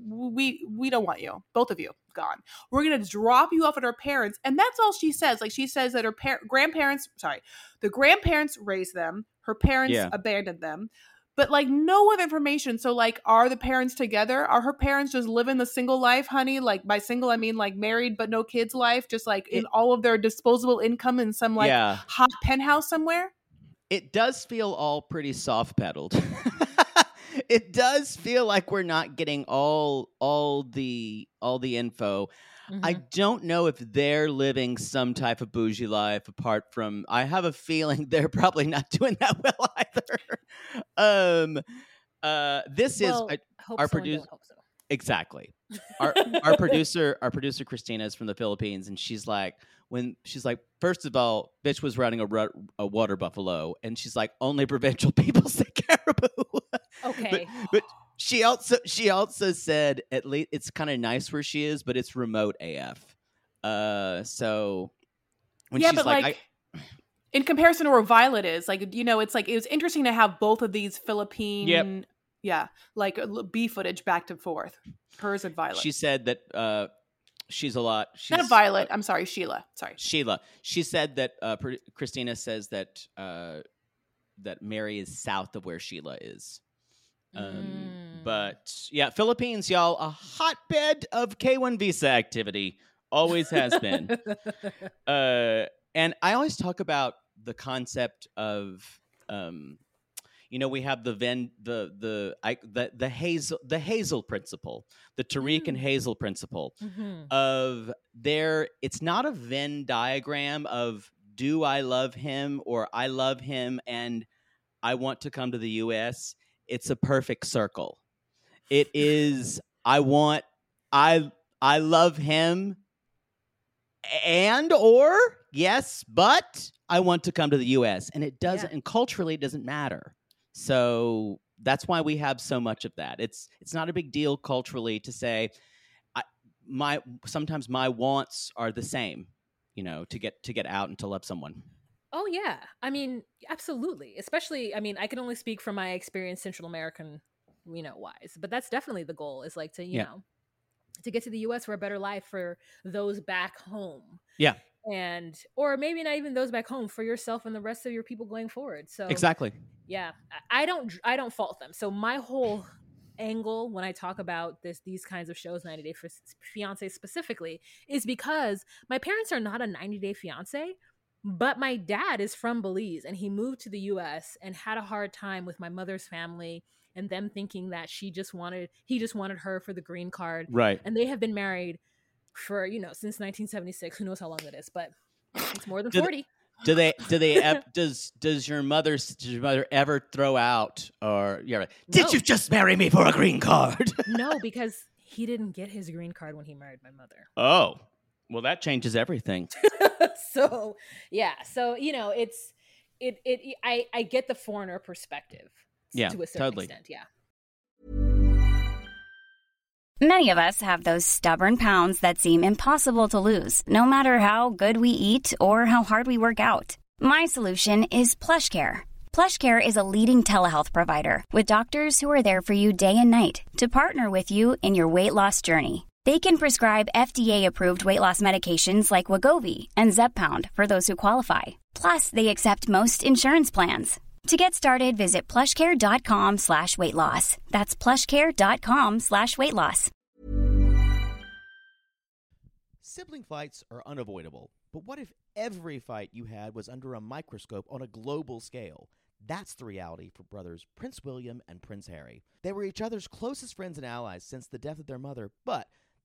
[SPEAKER 5] we we don't want you, both of you, gone. We're gonna drop you off at her parents, and that's all she says. Like she says that her par- grandparents, sorry, the grandparents raised them, her parents
[SPEAKER 4] Yeah.
[SPEAKER 5] abandoned them, but like no other information. So like, are the parents together? Are her parents just living the single life, honey? Like by single, I mean like married but no kids life, just like in
[SPEAKER 4] It-
[SPEAKER 5] all of their disposable income in some like
[SPEAKER 4] yeah.
[SPEAKER 5] hot penthouse somewhere.
[SPEAKER 4] it does feel all pretty soft pedaled. [LAUGHS] it does feel like we're not getting all all the all the info. I
[SPEAKER 6] Mhm.
[SPEAKER 4] don't know if they're living some type of bougie life apart from I have a feeling [LAUGHS] they're probably not doing that well [LAUGHS] either. Um uh this
[SPEAKER 6] Well,
[SPEAKER 4] is I, our
[SPEAKER 6] so and
[SPEAKER 4] produce-
[SPEAKER 6] don't hope so.
[SPEAKER 4] exactly. Our our [LAUGHS] producer our producer Christina is from the Philippines and she's like when she's like first of all bitch was riding a ru- a water buffalo and she's like only provincial people say caribou.
[SPEAKER 6] Okay.
[SPEAKER 4] but she also she also said at least it's kind of nice where she is, but it's remote AF. Uh, so when
[SPEAKER 5] yeah,
[SPEAKER 4] she's
[SPEAKER 5] but
[SPEAKER 4] like,
[SPEAKER 5] like,
[SPEAKER 4] I,
[SPEAKER 5] in comparison to where Violet is, like you know, it's like it was interesting to have both of these Philippine, yeah, like uh, B footage back and forth. Hers and Violet.
[SPEAKER 4] she said that uh, she's a lot. She's,
[SPEAKER 5] not a Violet. I'm sorry, Sheila. Sorry.
[SPEAKER 4] Sheila. She said that uh, Christina says that uh, that Mary is south of where Sheila is. Um,
[SPEAKER 6] Mm.
[SPEAKER 4] But yeah, Philippines, y'all, a hotbed of K1 visa activity. Always has been. [LAUGHS] uh, and I always talk about the concept of, um, you know, we have the Venn, the the I, the the Hazel, the Hazel principle, the Tarik and
[SPEAKER 6] Mm.
[SPEAKER 4] Hazel principle
[SPEAKER 6] Mhm.
[SPEAKER 4] of there. It's not a Venn diagram of do I love him or I love him and I want to come to the U.S. It's a perfect circle. It is. I want. I I love him and or yes but i want to come to the us and it doesn't
[SPEAKER 6] Yeah.
[SPEAKER 4] and culturally it doesn't matter so that's why we have so much of that it's it's not a big deal culturally to say I, my sometimes my wants are the same you know to get to get out and to love someone
[SPEAKER 6] Oh yeah. I mean, absolutely. Especially, I mean, I can only speak from my experience Central American, you know, wise. But that's definitely the goal is like to, you
[SPEAKER 4] Yeah.
[SPEAKER 6] know, to get to the US for a better life for those back home.
[SPEAKER 4] Yeah.
[SPEAKER 6] And or maybe not even those back home for yourself and the rest of your people going forward. So
[SPEAKER 4] exactly
[SPEAKER 6] yeah I- don't i don't fault them so my whole angle when i talk about this these kinds of shows 90 day Fi- fiance specifically is because my parents are not a 90 day fiance but my dad is from belize and he moved to the us and had a hard time with my mother's family and them thinking that she just wanted he just wanted her for the green card.
[SPEAKER 4] Right.
[SPEAKER 6] And they have been married for you know since 1976 who knows how long that is but it's more than
[SPEAKER 4] Do they-
[SPEAKER 6] 40
[SPEAKER 4] do they do they ev- [LAUGHS] does does your mother does your mother ever throw out or yeah right, did
[SPEAKER 6] No.
[SPEAKER 4] you just marry me for a green card?
[SPEAKER 6] No [LAUGHS] because he didn't get his green card when he married my mother.
[SPEAKER 4] Oh well that changes everything [LAUGHS]
[SPEAKER 6] so yeah so you know it's it it i i get the foreigner perspective
[SPEAKER 4] Yeah,
[SPEAKER 6] to a certain
[SPEAKER 4] totally.
[SPEAKER 6] extent yeah
[SPEAKER 7] Many of us have those stubborn pounds that seem impossible to lose, no matter how good we eat or how hard we work out. My solution is PlushCare. PlushCare is a leading telehealth provider with doctors who are there for you day and night to partner with you in your weight loss journey. They can prescribe FDA-approved weight loss medications like Wegovy and Zepbound for those who qualify. Plus, they accept most insurance plans. To get started, visit plushcare.com slash weight loss. That's plushcare.com slash weight loss.
[SPEAKER 4] Sibling fights are unavoidable, but what if every fight you had was under a microscope on a global scale? That's the reality for brothers Prince William and Prince Harry. They were each other's closest friends and allies since the death of their mother, but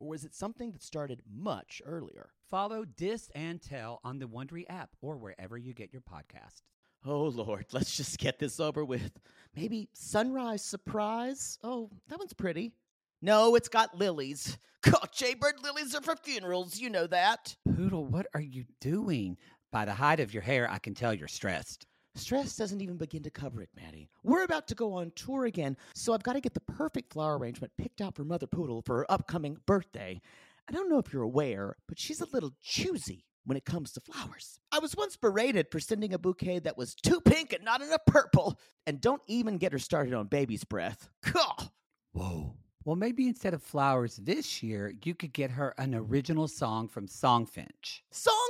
[SPEAKER 4] or was it something that started much earlier?
[SPEAKER 3] Follow Dis and Tell on the Wondery app or wherever you get your podcasts.
[SPEAKER 4] Oh, Lord, let's just get this over with. Maybe Sunrise Surprise? Oh, that one's pretty. No, it's got lilies. [LAUGHS] God, Jaybird lilies are for funerals, you know that.
[SPEAKER 3] Poodle, what are you doing? By the height of your hair, I can tell you're stressed.
[SPEAKER 4] Stress doesn't even begin to cover it, Maddie. We're about to go on tour again, so I've got to get the perfect flower arrangement picked out for Mother Poodle for her upcoming birthday. I don't know if you're aware, but she's a little choosy when it comes to flowers. I was once berated for sending a bouquet that was too pink and not enough purple. And don't even get her started on baby's breath.
[SPEAKER 3] Whoa. Well, maybe instead of flowers this year, you could get her an original song from Songfinch.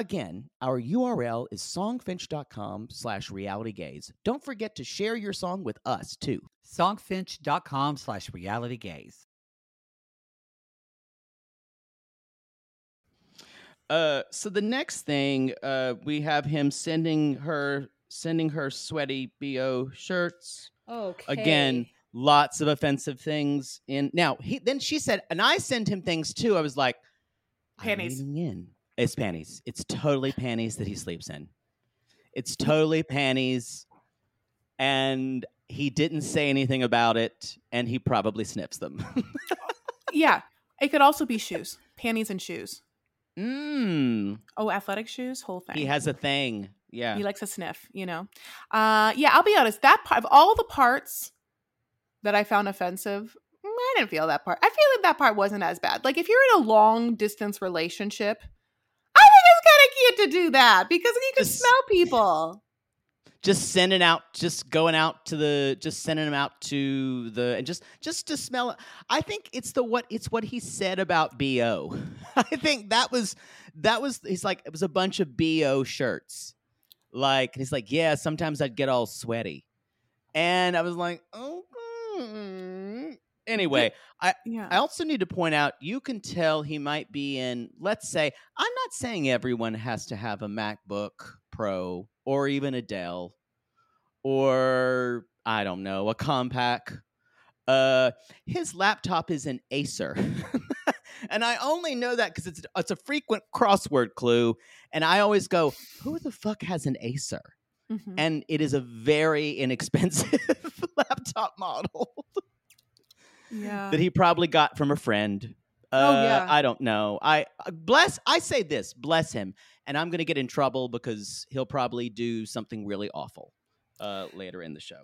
[SPEAKER 4] Again, our URL is songfinch.com slash realitygays. Don't forget to share your song with us, too.
[SPEAKER 3] Songfinch.com slash realitygays.
[SPEAKER 4] Uh, so the next thing, uh, we have him sending her sending her sweaty bo shirts.
[SPEAKER 6] Okay.
[SPEAKER 4] Again, lots of offensive things in. Now he then she said, and I send him things too. I was like, I'm
[SPEAKER 5] Panties.
[SPEAKER 4] in. It's panties. It's totally panties that he sleeps in. It's totally panties, and he didn't say anything about it, and he probably sniffs them. [LAUGHS]
[SPEAKER 5] Yeah. It could also be shoes, panties and shoes.
[SPEAKER 4] Mmm.
[SPEAKER 5] Oh, athletic shoes, whole thing.
[SPEAKER 4] He has a thing. Yeah.
[SPEAKER 5] He likes a sniff, you know. Uh, yeah, I'll be honest. That part of all the parts that I found offensive. I didn't feel that part. I feel like that part wasn't as bad. Like if you're in a long distance relationship, think it's kind of cute to do that because you can
[SPEAKER 4] Just-
[SPEAKER 5] smell people. [LAUGHS]
[SPEAKER 4] just sending out just going out to the just sending them out to the and just just to smell it i think it's the what it's what he said about bo [LAUGHS] i think that was that was he's like it was a bunch of bo shirts like he's like yeah sometimes i'd get all sweaty and i was like oh mm." Anyway
[SPEAKER 5] Yeah.
[SPEAKER 4] I also need to point out you can tell he might be in, let's say, I'm not saying everyone has to have a MacBook Pro or even a Dell or I don't know, a Compaq. Uh, his laptop is an Acer. [LAUGHS] and I only know that because it's it's a frequent crossword clue. And I always go, who the fuck has an Acer?
[SPEAKER 5] Mhm.
[SPEAKER 4] And it is a very [LAUGHS] inexpensive [LAUGHS] laptop model
[SPEAKER 5] yeah.
[SPEAKER 4] that he probably got from a friend. Uh,
[SPEAKER 5] Oh, yeah.
[SPEAKER 4] I don't know. I uh, bless. I say this, bless him, and I'm going to get in trouble because he'll probably do something really awful uh, later in the show.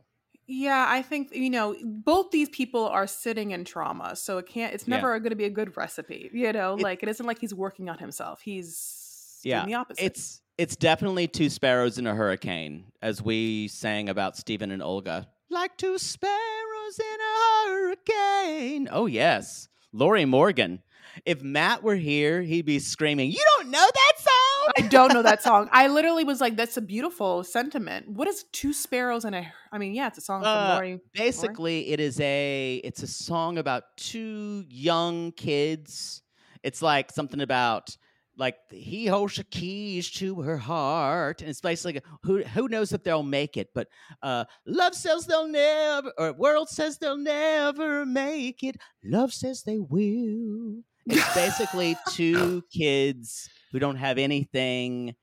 [SPEAKER 5] Yeah, I think you know both these people are sitting in trauma, so it can't. It's
[SPEAKER 4] Yeah.
[SPEAKER 5] never going to be a good recipe. You know,
[SPEAKER 4] It-
[SPEAKER 5] like it isn't like he's working on himself. He's
[SPEAKER 4] Yeah,
[SPEAKER 5] doing the opposite.
[SPEAKER 4] It's it's definitely two sparrows in a hurricane, as we sang about Stephen and Olga. Like two sparrows in a hurricane. Oh yes, Lorrie Morgan. If Matt were here, he'd be screaming, "You don't know that song!"
[SPEAKER 5] I don't know that [LAUGHS] song. I literally was like, "That's a beautiful sentiment." What is two sparrows and a? I mean, yeah, it's a song from
[SPEAKER 4] Uh,
[SPEAKER 5] Lori.
[SPEAKER 4] basically it is a it's a song about two young kids it's like something about like he holds the keys to her heart. And it's basically who who knows if they'll make it but uh love says they'll never or world says they'll never make it. Love says they will. It's basically [LAUGHS] two kids who don't have anything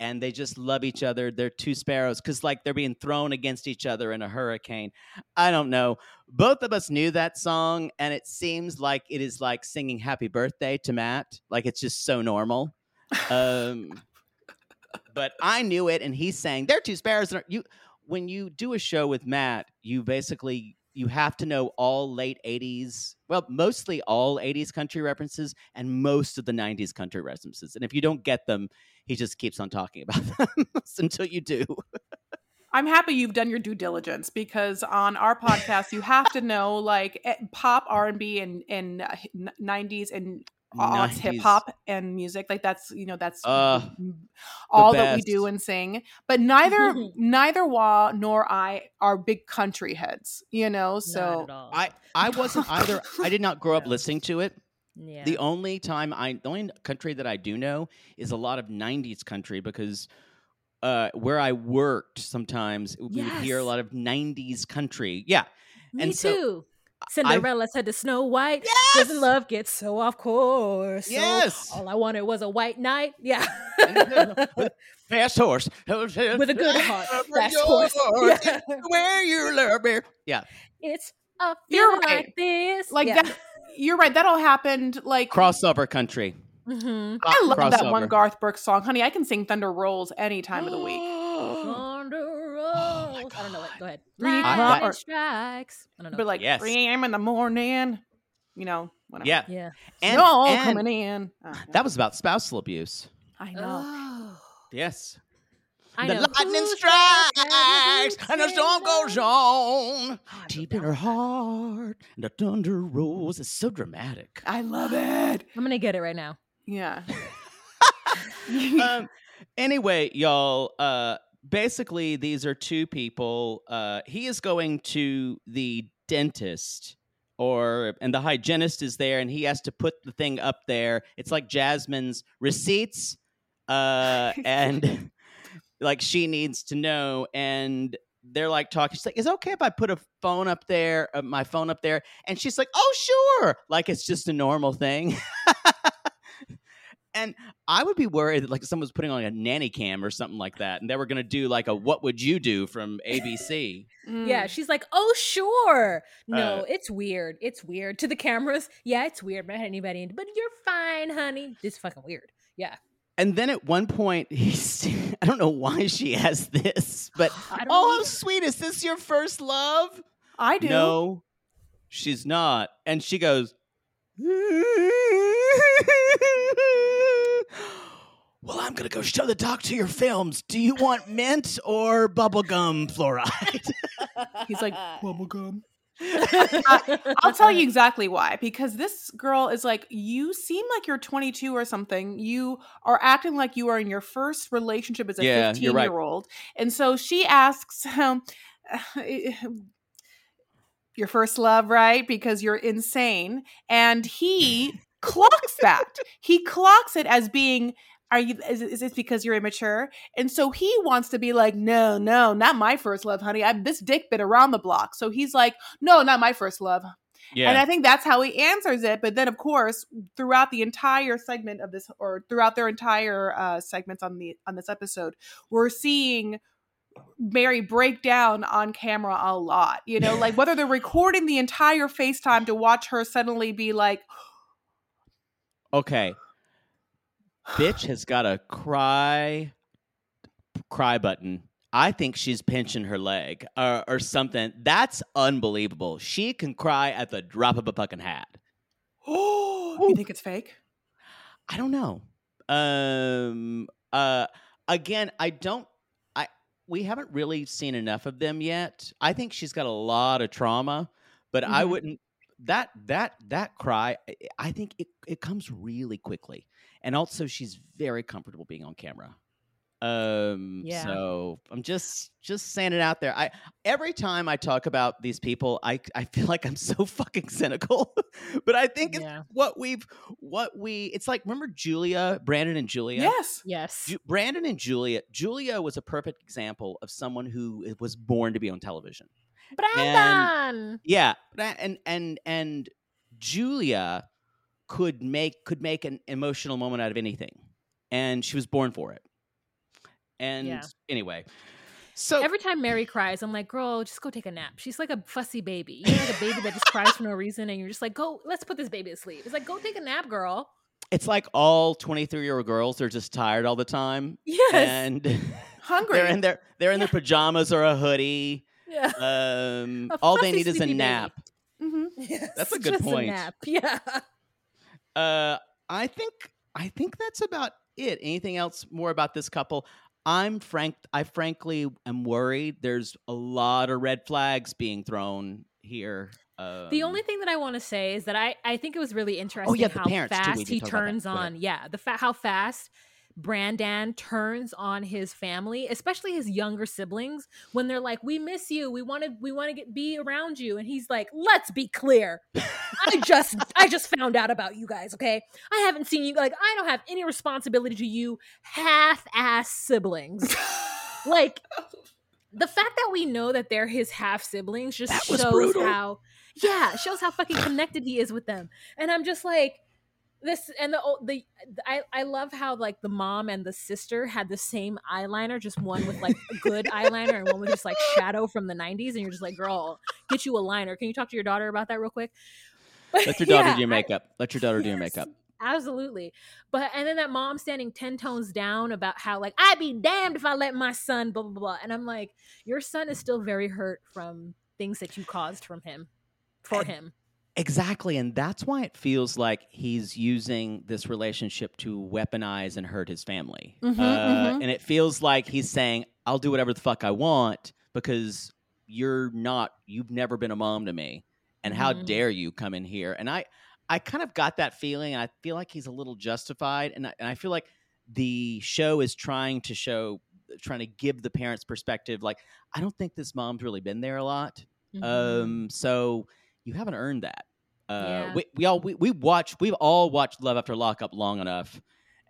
[SPEAKER 4] and they just love each other. They're two sparrows because, like, they're being thrown against each other in a hurricane. I don't know. Both of us knew that song, and it seems like it is like singing "Happy Birthday" to Matt. Like it's just so normal. Um, but I knew it, and he's saying they're two sparrows. You, when you do a show with Matt, you basically you have to know all late 80s well mostly all 80s country references and most of the 90s country references. And if you don't get them he just keeps on talking about [LAUGHS] them until you do.
[SPEAKER 5] I'm happy you've done your due diligence because on our podcast you have to know like eh, pop R and and and uh, 90s and aughts
[SPEAKER 4] 90s.
[SPEAKER 5] hip hop and music like that's you know that's
[SPEAKER 4] Uh,
[SPEAKER 5] all that we do and sing. But neither [LAUGHS] neither Wa nor I are big country heads, you know. So
[SPEAKER 4] i i [LAUGHS] wasn't either i did not grow up listening to it
[SPEAKER 6] yeah.
[SPEAKER 4] the only time i the only country that i do know is a lot of 90s country because uh, where I worked, sometimes we would hear a lot of '90s country. Yeah,
[SPEAKER 6] Me
[SPEAKER 4] and so
[SPEAKER 6] too. Cinderella said to Snow White,
[SPEAKER 4] Yes!
[SPEAKER 6] "Doesn't love get so off course?" So
[SPEAKER 4] Yes!
[SPEAKER 6] all I wanted was a white knight. Yeah, [LAUGHS]
[SPEAKER 4] fast horse
[SPEAKER 6] with a good heart. Fast horse. Yeah.
[SPEAKER 4] Where you love me? Yeah,
[SPEAKER 6] It's a
[SPEAKER 5] You're
[SPEAKER 6] feeling
[SPEAKER 5] right.
[SPEAKER 6] like this.
[SPEAKER 5] like
[SPEAKER 6] yeah.
[SPEAKER 5] that you're right, that all happened like
[SPEAKER 4] crossover country.
[SPEAKER 6] Mhm.
[SPEAKER 5] I love that one Garth Brooks song. Honey, I can sing Thunder Rolls any time of the week. [GASPS]
[SPEAKER 6] Thunder rolls. I don't know it. Go ahead.
[SPEAKER 5] Three
[SPEAKER 4] I-
[SPEAKER 6] Lightning strikes. I don't know.
[SPEAKER 5] But like
[SPEAKER 4] Yes.
[SPEAKER 5] 3 a.m. in the morning, you know, whatever.
[SPEAKER 4] Yeah,
[SPEAKER 6] yeah.
[SPEAKER 4] and,
[SPEAKER 5] Snow
[SPEAKER 4] and
[SPEAKER 5] coming in. [SIGHS] Uh,
[SPEAKER 4] that was about spousal abuse.
[SPEAKER 5] I know.
[SPEAKER 6] Oh.
[SPEAKER 4] Yes.
[SPEAKER 6] I
[SPEAKER 4] the
[SPEAKER 6] know.
[SPEAKER 4] lightning
[SPEAKER 6] Who's
[SPEAKER 4] strikes and the storm goes on deep in her heart and the thunder rolls. It's so dramatic.
[SPEAKER 5] I love it.
[SPEAKER 6] I'm gonna get it right now.
[SPEAKER 5] Yeah. [LAUGHS] [LAUGHS]
[SPEAKER 4] um, anyway, y'all. Uh, basically, these are two people. Uh, he is going to the dentist, or and the hygienist is there, and he has to put the thing up there. It's like Jasmine's receipts, uh, [LAUGHS] and like she needs to know, and they're like talking. She's like, "Is it okay if I put a phone up there, uh, my phone up there?" And she's like, "Oh, sure," like it's just a normal thing. [LAUGHS] and I would be worried that like someone's putting on a nanny cam or something like that, and they were going to do like a "What would you do?" from ABC.
[SPEAKER 6] Yeah,
[SPEAKER 5] Mm.
[SPEAKER 6] she's like, "Oh, sure." No,
[SPEAKER 4] Uh,
[SPEAKER 6] it's weird. It's weird to the cameras. Yeah, it's weird. But I had anybody, but you're fine, honey. It's fucking weird. Yeah.
[SPEAKER 4] And then at one point, [LAUGHS] he's I don't know why she has this, [SIGHS] but oh, how
[SPEAKER 6] either.
[SPEAKER 4] sweet! Is this your first love?
[SPEAKER 5] I do.
[SPEAKER 4] No, she's not. And she goes, [LAUGHS] Well, I'm going to go show the doctor your films. Do you want mint or bubblegum fluoride? [LAUGHS]
[SPEAKER 5] He's like, bubblegum. I, I'll tell you exactly why. Because this girl is like, you seem like you're 22 or something. You are acting like you are in your first relationship as a
[SPEAKER 4] Yeah,
[SPEAKER 5] 15
[SPEAKER 4] you're right.
[SPEAKER 5] year old. And so she asks him, um, [SIGHS] your first love, right? Because you're insane. And he [LAUGHS] clocks that. He clocks it as being. Are you? Is, is this because you're immature? And so he wants to be like, no, no, not my first love, honey. I'm this dick been around the block. So he's like, no, not my first love. yeah. And I think that's how he answers it. But then, of course, throughout the entire segment of this, or throughout their entire uh, segments on the on this episode, we're seeing Mary break down on camera a lot. You know, like whether they're recording the entire FaceTime to watch her suddenly be like,
[SPEAKER 4] okay. Bitch has got a cry cry button. I think she's pinching her leg or, or something. That's unbelievable. She can cry at the drop of a fucking hat.
[SPEAKER 5] "Oh, [GASPS] you think it's fake?"
[SPEAKER 4] I don't know. Um. Uh. Again, I don't. I. We haven't really seen enough of them yet. I think she's got a lot of trauma, but I
[SPEAKER 5] Mhm.
[SPEAKER 4] wouldn't. That that that cry. I- I think it it comes really quickly, and also she's very comfortable being on camera. Um.
[SPEAKER 6] Yeah.
[SPEAKER 4] So I'm just just saying it out there. I every time I talk about these people, I I feel like I'm so [LAUGHS] fucking cynical, [LAUGHS] but I think it's
[SPEAKER 6] Yeah.
[SPEAKER 4] what we've what we it's like remember Julia, Brandon and Julia?
[SPEAKER 5] Yes.
[SPEAKER 6] Yes.
[SPEAKER 4] Ju- Brandon and Julia. Julia was a perfect example of someone who was born to be on television.
[SPEAKER 6] Brandon.
[SPEAKER 4] Yeah, and and and Julia could make could make an emotional moment out of anything, and she was born for it. And
[SPEAKER 6] Yeah.
[SPEAKER 4] anyway, so
[SPEAKER 6] Every time Mary cries, I'm like, girl, just go take a nap. She's like a fussy baby. You know, like a baby that just cries for no reason, and you're just like, go, let's put this baby to sleep. It's like, go take a nap, girl.
[SPEAKER 4] it's like all twenty three year old girls are just tired all the time,
[SPEAKER 6] Yes.
[SPEAKER 4] and [LAUGHS]
[SPEAKER 5] Hungry.
[SPEAKER 4] they're in their they're in their pajamas or a hoodie.
[SPEAKER 6] yeah.
[SPEAKER 4] Um,
[SPEAKER 6] A
[SPEAKER 4] all they need is a
[SPEAKER 6] sleepy baby.
[SPEAKER 4] nap.
[SPEAKER 5] Mhm.
[SPEAKER 6] Yes,
[SPEAKER 4] That's a [LAUGHS] good
[SPEAKER 6] just
[SPEAKER 4] point.
[SPEAKER 6] nap. Yeah.
[SPEAKER 4] Uh, I think I think that's about it. Anything else more about this couple? I'm frank. I frankly am worried. There's a lot of red flags being thrown here. Um,
[SPEAKER 6] The only thing that I want to say is that I, I think it was really interesting
[SPEAKER 4] oh, yeah,
[SPEAKER 6] how
[SPEAKER 4] parents, too.
[SPEAKER 6] Fast
[SPEAKER 4] didn't
[SPEAKER 6] he
[SPEAKER 4] talk about that.
[SPEAKER 6] turns on. Yeah, the fa- how fast Brandan turns on his family, especially his younger siblings, when they're like, "We miss you. We want to we want to get be around you," and he's like, "Let's be clear. I [LAUGHS] just I just found out about you guys. Okay, I haven't seen you. Like, I don't have any responsibility to you, half ass siblings. [LAUGHS] like." The fact that we know that they're his half siblings just shows
[SPEAKER 4] brutal.
[SPEAKER 6] how yeah, shows how fucking connected he is with them. And I'm just like this and the the I I love how like the mom and the sister had the same eyeliner, just one with like a good [LAUGHS] eyeliner and one with just like shadow from the 90s and you're just like, "Girl, get you a liner. Can you talk to your daughter about that real quick?" [LAUGHS]
[SPEAKER 4] let your daughter
[SPEAKER 6] Yeah,
[SPEAKER 4] do your
[SPEAKER 6] I-
[SPEAKER 4] makeup. Let your daughter do your makeup.
[SPEAKER 6] Absolutely. But and then that mom standing 10 tones down about how like I'd be damned if I let my son blah blah blah. And I'm like, your son is still very hurt from things that you caused from him for him.
[SPEAKER 4] Exactly, and that's why it feels like he's using this relationship to weaponize and hurt his family.
[SPEAKER 5] Mhm,
[SPEAKER 4] uh,
[SPEAKER 5] mhm.
[SPEAKER 4] And it feels like he's saying, "I'll do whatever the fuck I want because you're not. You've never been a mom to me, and how
[SPEAKER 6] Mhm.
[SPEAKER 4] dare you come in here?" And I, I kind of got that feeling. And I feel like he's a little justified, and I, and I feel like the show is trying to show, trying to give the parents perspective. Like, I don't think this mom's really been there a lot.
[SPEAKER 6] Mhm.
[SPEAKER 4] Um, so you haven't earned that. Uh,
[SPEAKER 6] Yeah.
[SPEAKER 4] we, we all we, we watch we've all watched Love After Lockup long enough,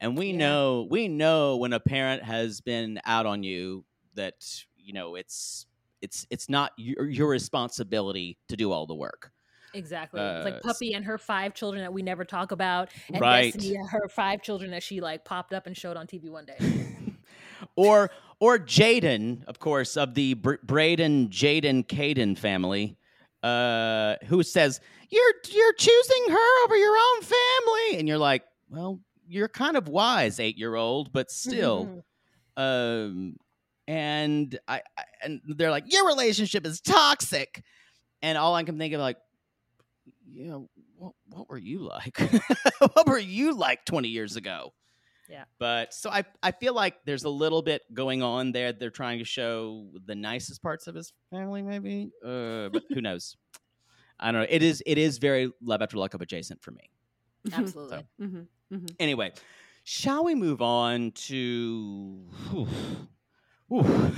[SPEAKER 4] and we
[SPEAKER 6] Yeah.
[SPEAKER 4] know we know when a parent has been out on you that you know it's it's it's not your, your responsibility to do all the work.
[SPEAKER 6] Exactly. it's
[SPEAKER 4] Uh,
[SPEAKER 6] like Puppy and her five children that we never talk about, and
[SPEAKER 4] Right.
[SPEAKER 6] Destiny and her five children that she like popped up and showed on TV one day. [LAUGHS]
[SPEAKER 4] or or Jaden, of course, of the Br- Braden, Jaden, Caden family, uh, who says you're you're choosing her over your own family, and you're like, well, you're kind of wise, eight year old, but still, um, and I, I and they're like, your relationship is toxic, and all I can think of like, yeah, what what were you like? [LAUGHS] what were you like 20 years ago?
[SPEAKER 6] Yeah.
[SPEAKER 4] But so I I feel like there's a little bit going on there. They're trying to show the nicest parts of his family, maybe. Uh, but who knows? I don't know. It is it is very love after lockup adjacent for me.
[SPEAKER 6] Absolutely.
[SPEAKER 5] Mhm, mhm.
[SPEAKER 4] Anyway, shall we move on to whew, [LAUGHS] whew.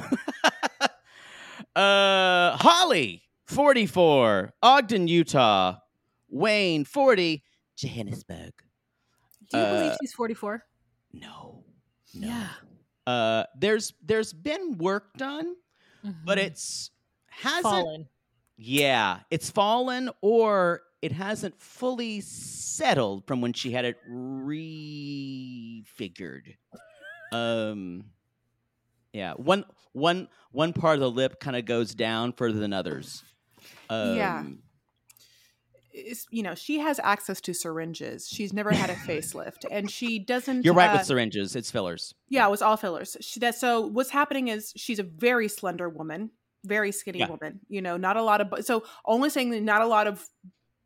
[SPEAKER 4] uh Holly, 44, Ogden, Utah, Wayne, 40, Johannesburg.
[SPEAKER 6] Do you believe
[SPEAKER 4] Uh,
[SPEAKER 6] she's 44?
[SPEAKER 4] No. No.
[SPEAKER 6] Yeah.
[SPEAKER 4] Uh there's there's been work done, but
[SPEAKER 6] Mhm.
[SPEAKER 4] it's hasn't
[SPEAKER 6] fallen.
[SPEAKER 4] Yeah, it's fallen or it hasn't fully settled from when she had it refigured. Um yeah, one one one part of the lip kind of goes down further than others. Um,
[SPEAKER 5] Yeah. It's, you know, she has access to syringes. She's never had a facelift, and she doesn't.
[SPEAKER 4] You're right
[SPEAKER 5] uh,
[SPEAKER 4] with syringes. It's fillers.
[SPEAKER 5] Yeah, it was all fillers. She, that, so what's happening is she's a very slender woman, very skinny
[SPEAKER 4] Yeah.
[SPEAKER 5] woman. You know, not a lot of. So only saying that not a lot of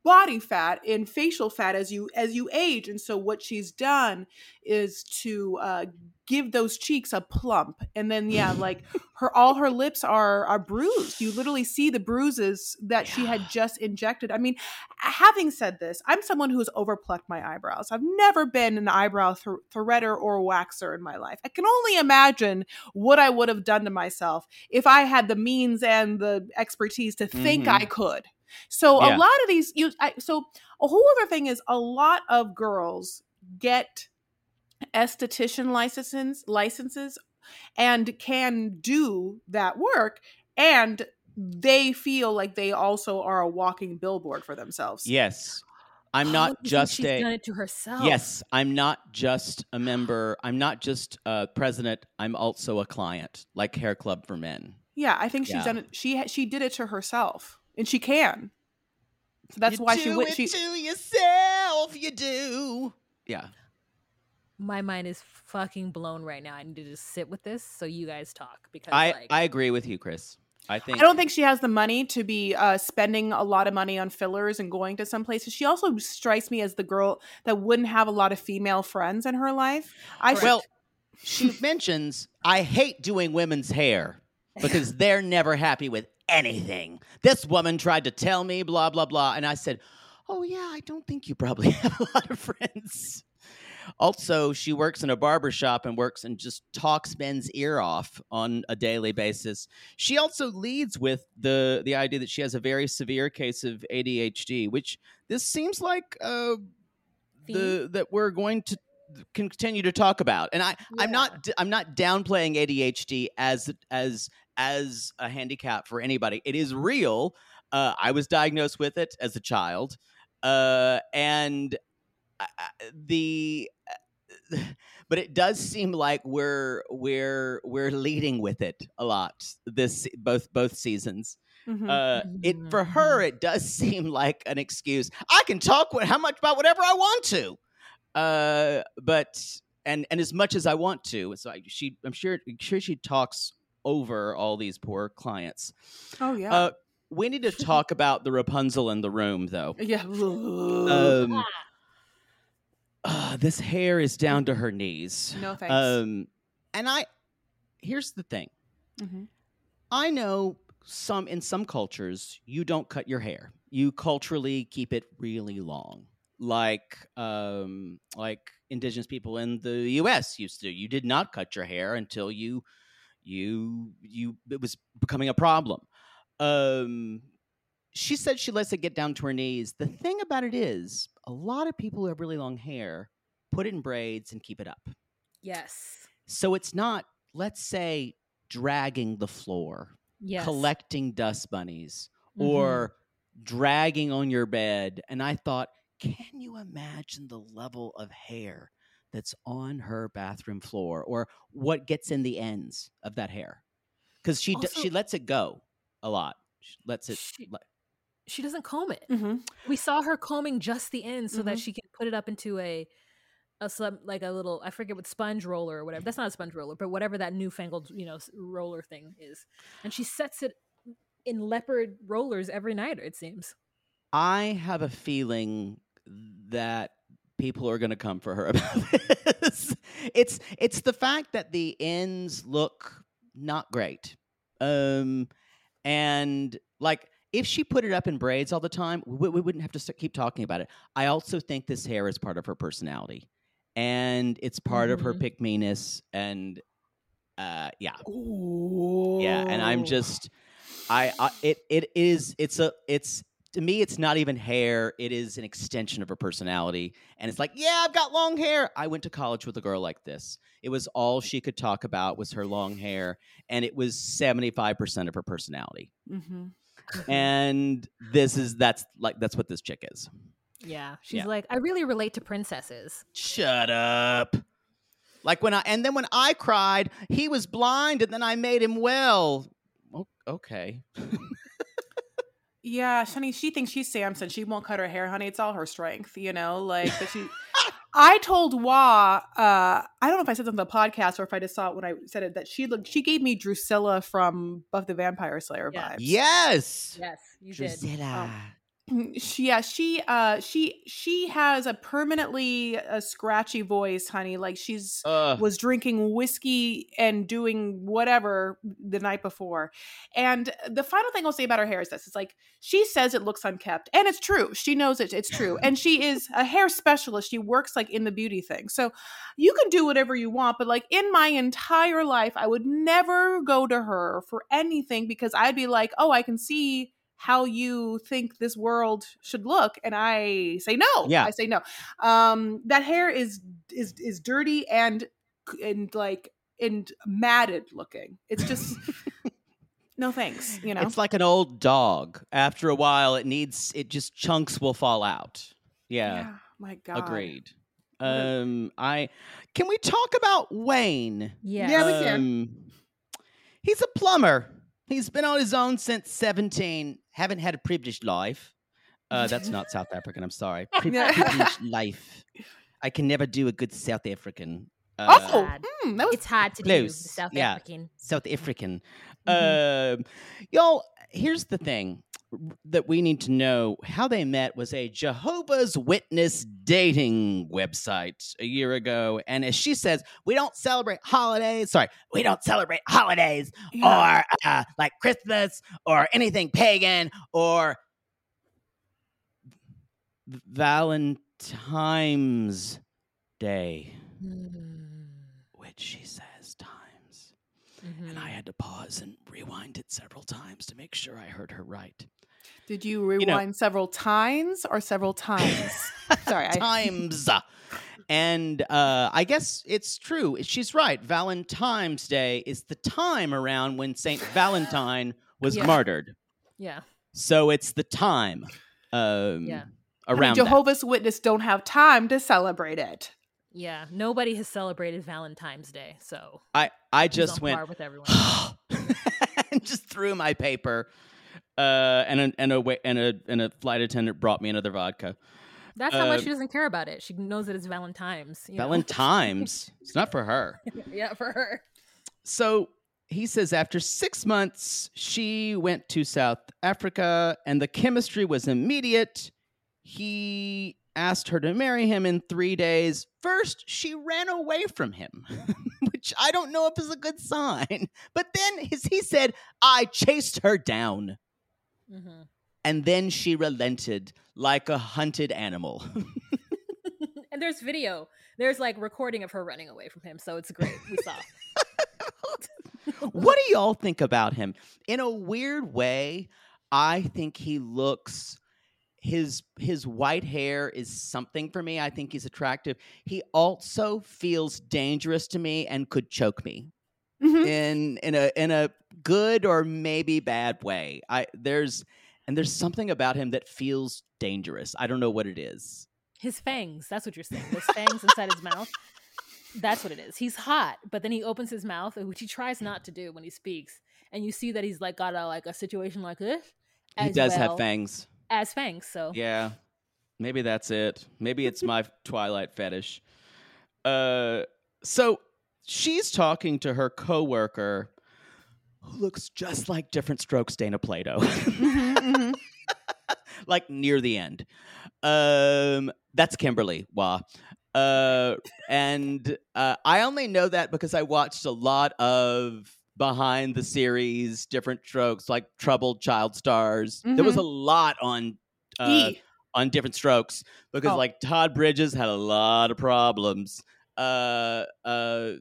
[SPEAKER 5] body fat and facial fat as you as you age. And so what she's done is to uh, give those cheeks a plump, and then yeah, [LAUGHS] like her all her lips are are bruised. You literally see the bruises that she had just injected. I mean, having said this, I'm someone who has overplucked my eyebrows. I've never been an eyebrow th- threader or waxer in my life. I can only imagine what I would have done to myself if I had the means and the expertise to think
[SPEAKER 4] Mhm.
[SPEAKER 5] I could. So
[SPEAKER 4] Yeah.
[SPEAKER 5] a lot of these, you, I, so a whole other thing is a lot of girls get esthetician licenses licenses and can do that work and they feel like they also are a walking billboard for themselves.
[SPEAKER 4] Yes. I'm
[SPEAKER 6] Oh,
[SPEAKER 4] not
[SPEAKER 6] think
[SPEAKER 4] just
[SPEAKER 6] she's
[SPEAKER 4] a
[SPEAKER 6] done it to herself.
[SPEAKER 4] Yes, I'm not just a member. I'm not just a president. I'm also a client, like Hair Club for Men.
[SPEAKER 5] Yeah, I think she's
[SPEAKER 4] Yeah.
[SPEAKER 5] done it. She she did it to herself, and she can. So that's
[SPEAKER 4] You
[SPEAKER 5] why she
[SPEAKER 4] do
[SPEAKER 5] went.
[SPEAKER 4] it
[SPEAKER 5] She
[SPEAKER 4] to yourself. You do. Yeah.
[SPEAKER 6] My mind is fucking blown right now. I need to just sit with this so you guys talk because
[SPEAKER 4] I
[SPEAKER 6] like
[SPEAKER 4] I agree with you, Chris. I think
[SPEAKER 5] I don't think she has the money to be uh, spending a lot of money on fillers and going to some places. She also strikes me as the girl that wouldn't have a lot of female friends in her life. I
[SPEAKER 6] Correct.
[SPEAKER 4] Well, [LAUGHS] she mentions I hate doing women's hair because they're never happy with anything. This woman tried to tell me blah blah blah, and I said, "Oh yeah, I don't think you probably [LAUGHS] have a lot of friends." Also, she works in a barber shop and works and just talks men's ear off on a daily basis. She also leads with the the idea that she has a very severe case of ADHD, which this seems like uh, the that we're going to continue to talk about. And I I'm not I'm not downplaying ADHD as as as a handicap for anybody. It is real. Uh, I was diagnosed with it as a child, uh, and I- the [SIGHS] but it does seem like we're we're we're leading with it a lot this both both seasons
[SPEAKER 5] Mhm.
[SPEAKER 4] uh it for
[SPEAKER 6] Mhm,
[SPEAKER 4] her it does [LAUGHS] seem like an excuse i can talk with how much about whatever i want to uh but and and as much as i want to so I, she i'm sure sure she talks over all these poor clients
[SPEAKER 5] oh yeah,
[SPEAKER 4] uh we need to [LAUGHS] talk about the rapunzel in the room though
[SPEAKER 5] yeah. [LAUGHS]
[SPEAKER 4] um uh, this hair is down to her knees
[SPEAKER 5] no thanks.
[SPEAKER 4] um and i here's the thing
[SPEAKER 5] Mhm.
[SPEAKER 4] I know some in some cultures you don't cut your hair. You culturally keep it really long. Like um like indigenous people in the US used to. You did not cut your hair until you you you it was becoming a problem. Um she said she lets it get down to her knees. The thing about it is a lot of people who have really long hair put it in braids and keep it up.
[SPEAKER 6] yes.
[SPEAKER 4] So it's not, let's say, dragging the floor,
[SPEAKER 6] Yes.
[SPEAKER 4] collecting dust bunnies,
[SPEAKER 6] Mhm.
[SPEAKER 4] or dragging on your bed. And I thought, can you imagine the level of hair that's on her bathroom floor or what gets in the ends of that hair? Because she, d- she lets it go a lot. She lets it.
[SPEAKER 6] She-
[SPEAKER 4] let-
[SPEAKER 6] she doesn't comb it.
[SPEAKER 5] Mhm.
[SPEAKER 6] We saw her combing just the ends so that
[SPEAKER 5] Mhm.
[SPEAKER 6] she can put it up into a a sub like a little I forget what sponge roller or whatever. That's not a sponge roller, but whatever that newfangled you know roller thing is. And she sets it in leopard rollers every night. It seems.
[SPEAKER 4] I have a feeling that people are going to come for her [LAUGHS] about this. It's it's the fact that the ends look not great. Um and like if she put it up in braids all the time, we, we wouldn't have to keep talking about it. I also think this hair is part of her personality. And it's part of her
[SPEAKER 6] Mhm.
[SPEAKER 4] pick meaness and uh yeah.
[SPEAKER 5] Ooh.
[SPEAKER 4] Yeah, and I'm just I, I it it is it's a it's to me it's not even hair, it is an extension of her personality. And it's like, yeah, I've got long hair. I went to college with a girl like this. It was all she could talk about was her long hair and it was 75% of her personality.
[SPEAKER 5] Mhm.
[SPEAKER 4] And this is that's like that's what this chick is.
[SPEAKER 6] Yeah. She's
[SPEAKER 4] Yeah.
[SPEAKER 6] like, I really relate to princesses.
[SPEAKER 4] Shut up. Like when I and then when I cried, he was blind and then I made him well. Okay. [LAUGHS]
[SPEAKER 5] Yeah, honey, she thinks she's Samson. She won't cut her hair, honey. It's all her strength, you know. Like, but she. [LAUGHS] I told Wah, uh, I don't know if I said this on the podcast or if I just saw it when I said it that she looked. She gave me Drusilla from Buffy the Vampire Slayer
[SPEAKER 6] Yeah.
[SPEAKER 5] vibes.
[SPEAKER 4] Yes.
[SPEAKER 6] Yes, you did.
[SPEAKER 4] Drusilla.
[SPEAKER 5] She yeah she uh she she has a permanently a scratchy voice honey like she's
[SPEAKER 4] Ugh.
[SPEAKER 5] was drinking whiskey and doing whatever the night before and the final thing i'll say about her hair is this it's like she says it looks unkept and it's true she knows it it's true [LAUGHS] and she is a hair specialist she works like in the beauty thing so you can do whatever you want but like in my entire life i would never go to her for anything because i'd be like oh i can see how you think this world should look and i say no
[SPEAKER 4] Yeah.
[SPEAKER 5] i say no um that hair is is is dirty and and like and matted looking it's just [LAUGHS] no thanks you know
[SPEAKER 4] It's like an old dog. After a while, it needs it just chunks will fall out. Yeah,
[SPEAKER 5] my god
[SPEAKER 4] agreed. Um, I can we talk about Wayne?
[SPEAKER 6] Yes.
[SPEAKER 5] Yeah, we can.
[SPEAKER 4] Um, he's a plumber. He's been on his own since seventeen. Haven't had a privileged life. Uh, that's not South African. I'm sorry. [LAUGHS] Pri- privileged life. I can never do a good South African. Uh,
[SPEAKER 5] oh
[SPEAKER 6] Bad.
[SPEAKER 5] mm, that was
[SPEAKER 6] It's hard to do, the
[SPEAKER 4] Close,
[SPEAKER 6] South
[SPEAKER 4] yeah.
[SPEAKER 6] African.
[SPEAKER 4] South African.
[SPEAKER 5] Mm-hmm.
[SPEAKER 4] Um, y'all, here's the thing that we need to know how they met was a Jehovah's Witness dating website a year ago. And as she says, we don't celebrate holidays. Sorry, we don't celebrate holidays
[SPEAKER 5] Yeah.
[SPEAKER 4] or uh, like Christmas or anything pagan or Valentine's Day,
[SPEAKER 6] Mm.
[SPEAKER 4] which she says.
[SPEAKER 6] Mhm.
[SPEAKER 4] And I had to pause and rewind it several times to make sure I heard her right.
[SPEAKER 5] did you rewind
[SPEAKER 4] know-
[SPEAKER 5] several times or several times [LAUGHS] sorry I,
[SPEAKER 4] times. and uh, I guess it's true. She's right. Valentine's Day is the time around when Saint Valentine was
[SPEAKER 6] Yeah.
[SPEAKER 4] martyred.
[SPEAKER 6] Yeah.
[SPEAKER 4] So it's the time um,
[SPEAKER 6] Yeah.
[SPEAKER 4] Around that.
[SPEAKER 5] jehovah's witness don't have time to celebrate it
[SPEAKER 6] Yeah. Nobody has celebrated Valentine's Day, so
[SPEAKER 4] I, I just went
[SPEAKER 6] with everyone. [GASPS]
[SPEAKER 4] and just threw my paper. Uh, and a and a and a and a flight attendant brought me another vodka.
[SPEAKER 6] That's how much
[SPEAKER 4] uh,
[SPEAKER 6] she doesn't care about it. She knows that it's Valentine's. you know?
[SPEAKER 4] Valentine's. it's not for her. [LAUGHS]
[SPEAKER 6] yeah, for her.
[SPEAKER 4] So he says after six months, she went to South Africa and the chemistry was immediate. He asked her to marry him in three days. First, she ran away from him, [LAUGHS] which I don't know if is a good sign. But then his, he said, I chased her down.
[SPEAKER 6] hmm
[SPEAKER 4] And then she relented like a hunted animal. [LAUGHS]
[SPEAKER 6] and there's video. There's like recording of her running away from him, so it's great. We saw.
[SPEAKER 4] what do y'all think about him? In a weird way, I think he looks his his white hair is something for me. I think he's attractive. He also feels dangerous to me and could choke me
[SPEAKER 5] Mhm.
[SPEAKER 4] in in a in a good or maybe bad way. I there's and there's something about him that feels dangerous. I don't know what it is.
[SPEAKER 6] His fangs. That's what you're saying. Those fangs inside his mouth. That's what it is. He's hot, but then he opens his mouth, which he tries not to do when he speaks, and you see that he's like got a like a situation like this.
[SPEAKER 4] he does
[SPEAKER 6] well
[SPEAKER 4] have fangs.
[SPEAKER 6] As fangs, so
[SPEAKER 4] Yeah. Maybe that's it. Maybe it's my [LAUGHS] Twilight fetish. Uh so she's talking to her coworker who looks just like Diff'rent Strokes Dana Plato.
[SPEAKER 5] Mhm, mhm. [LAUGHS]
[SPEAKER 4] like near the end. Um, that's Kimberly Wah. Uh, and uh, I only know that because I watched a lot of behind the series, Diff'rent Strokes, like Troubled Child Stars. There was
[SPEAKER 5] Mhm.
[SPEAKER 4] a lot on uh,
[SPEAKER 5] E.
[SPEAKER 4] on Diff'rent Strokes because
[SPEAKER 5] Oh.
[SPEAKER 4] like Todd Bridges had a lot of problems. Uh, uh,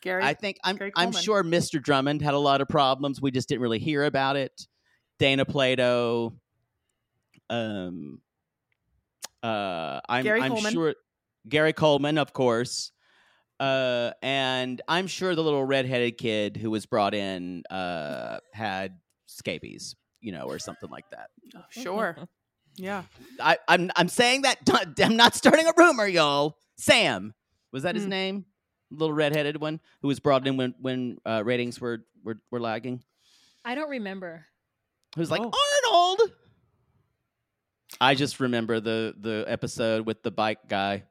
[SPEAKER 5] Gary.
[SPEAKER 4] I think I'm I'm sure Mr. Drummond had a lot of problems. We just didn't really hear about it. Dana Plato. Um. Uh, I'm
[SPEAKER 5] Gary
[SPEAKER 4] I'm
[SPEAKER 5] Coleman.
[SPEAKER 4] sure Gary Coleman, of course. Uh, and I'm sure the little redheaded kid who was brought in uh had scabies, you know, or something like that.
[SPEAKER 5] Oh, sure. [LAUGHS] Yeah.
[SPEAKER 4] I, I'm I'm saying that [LAUGHS] I'm not starting a rumor, y'all. Sam was that his
[SPEAKER 5] Hmm.
[SPEAKER 4] name? Little redheaded one who was brought in when when uh, ratings were, were were lagging.
[SPEAKER 6] I don't remember.
[SPEAKER 4] Who was like
[SPEAKER 5] Oh.
[SPEAKER 4] Arnold? I just remember the the episode with the bike guy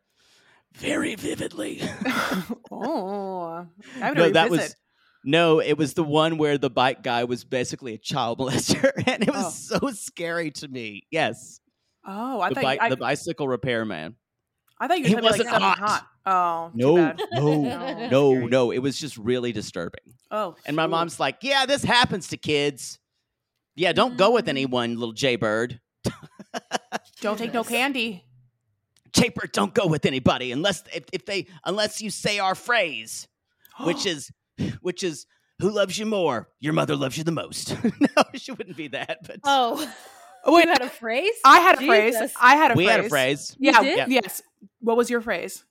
[SPEAKER 4] very vividly. [LAUGHS]
[SPEAKER 5] oh, I have to
[SPEAKER 4] no, that was no, it was the one where the bike guy was basically a child [LAUGHS] molester, and it was so scary to me. Yes,
[SPEAKER 5] Oh, I
[SPEAKER 4] the,
[SPEAKER 5] thought
[SPEAKER 4] bike,
[SPEAKER 5] I,
[SPEAKER 4] the bicycle repair man.
[SPEAKER 5] I thought you
[SPEAKER 4] he
[SPEAKER 5] were telling like
[SPEAKER 4] wasn't
[SPEAKER 5] something
[SPEAKER 4] hot.
[SPEAKER 5] hot. Oh,
[SPEAKER 4] No, no, [LAUGHS]
[SPEAKER 6] No.
[SPEAKER 4] no, no. It was just really disturbing.
[SPEAKER 5] Oh,
[SPEAKER 4] And my
[SPEAKER 5] shoot.
[SPEAKER 4] mom's like, "Yeah, this happens to kids. Yeah, don't go with
[SPEAKER 5] Mm.
[SPEAKER 4] anyone, little Jaybird.
[SPEAKER 5] don't take no candy.
[SPEAKER 4] Jaybird, don't go with anybody unless if, if they unless you say our phrase, [GASPS] which is which is who loves you more? Your mother loves you the most. [LAUGHS] no, she wouldn't be that, but
[SPEAKER 6] Oh, [LAUGHS]
[SPEAKER 5] Oh, wait,
[SPEAKER 6] you had a phrase?
[SPEAKER 5] I had a phrase. I had a
[SPEAKER 4] we
[SPEAKER 5] phrase.
[SPEAKER 4] had a phrase.
[SPEAKER 6] You
[SPEAKER 5] Yeah. Yes. What was your phrase?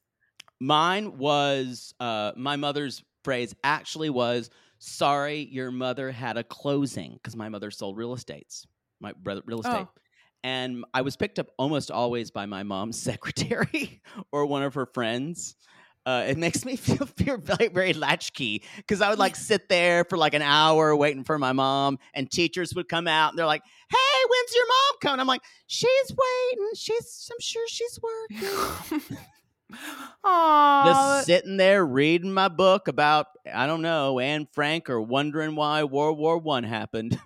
[SPEAKER 4] Mine was uh, my mother's phrase actually was sorry your mother had a closing because my mother sold real estates, my brother real estate.
[SPEAKER 5] Oh.
[SPEAKER 4] And I was picked up almost always by my mom's [LAUGHS] secretary or one of her friends. Uh, it makes me [LAUGHS] feel, feel very, very latchkey because I would like sit there for like an hour waiting for my mom, and teachers would come out and they're like, "Hey, when's your mom coming?" I'm like, "She's waiting. She's. I'm sure she's working." [LAUGHS]
[SPEAKER 5] Aww.
[SPEAKER 4] just sitting there reading my book about I don't know Anne Frank or wondering why World War One happened.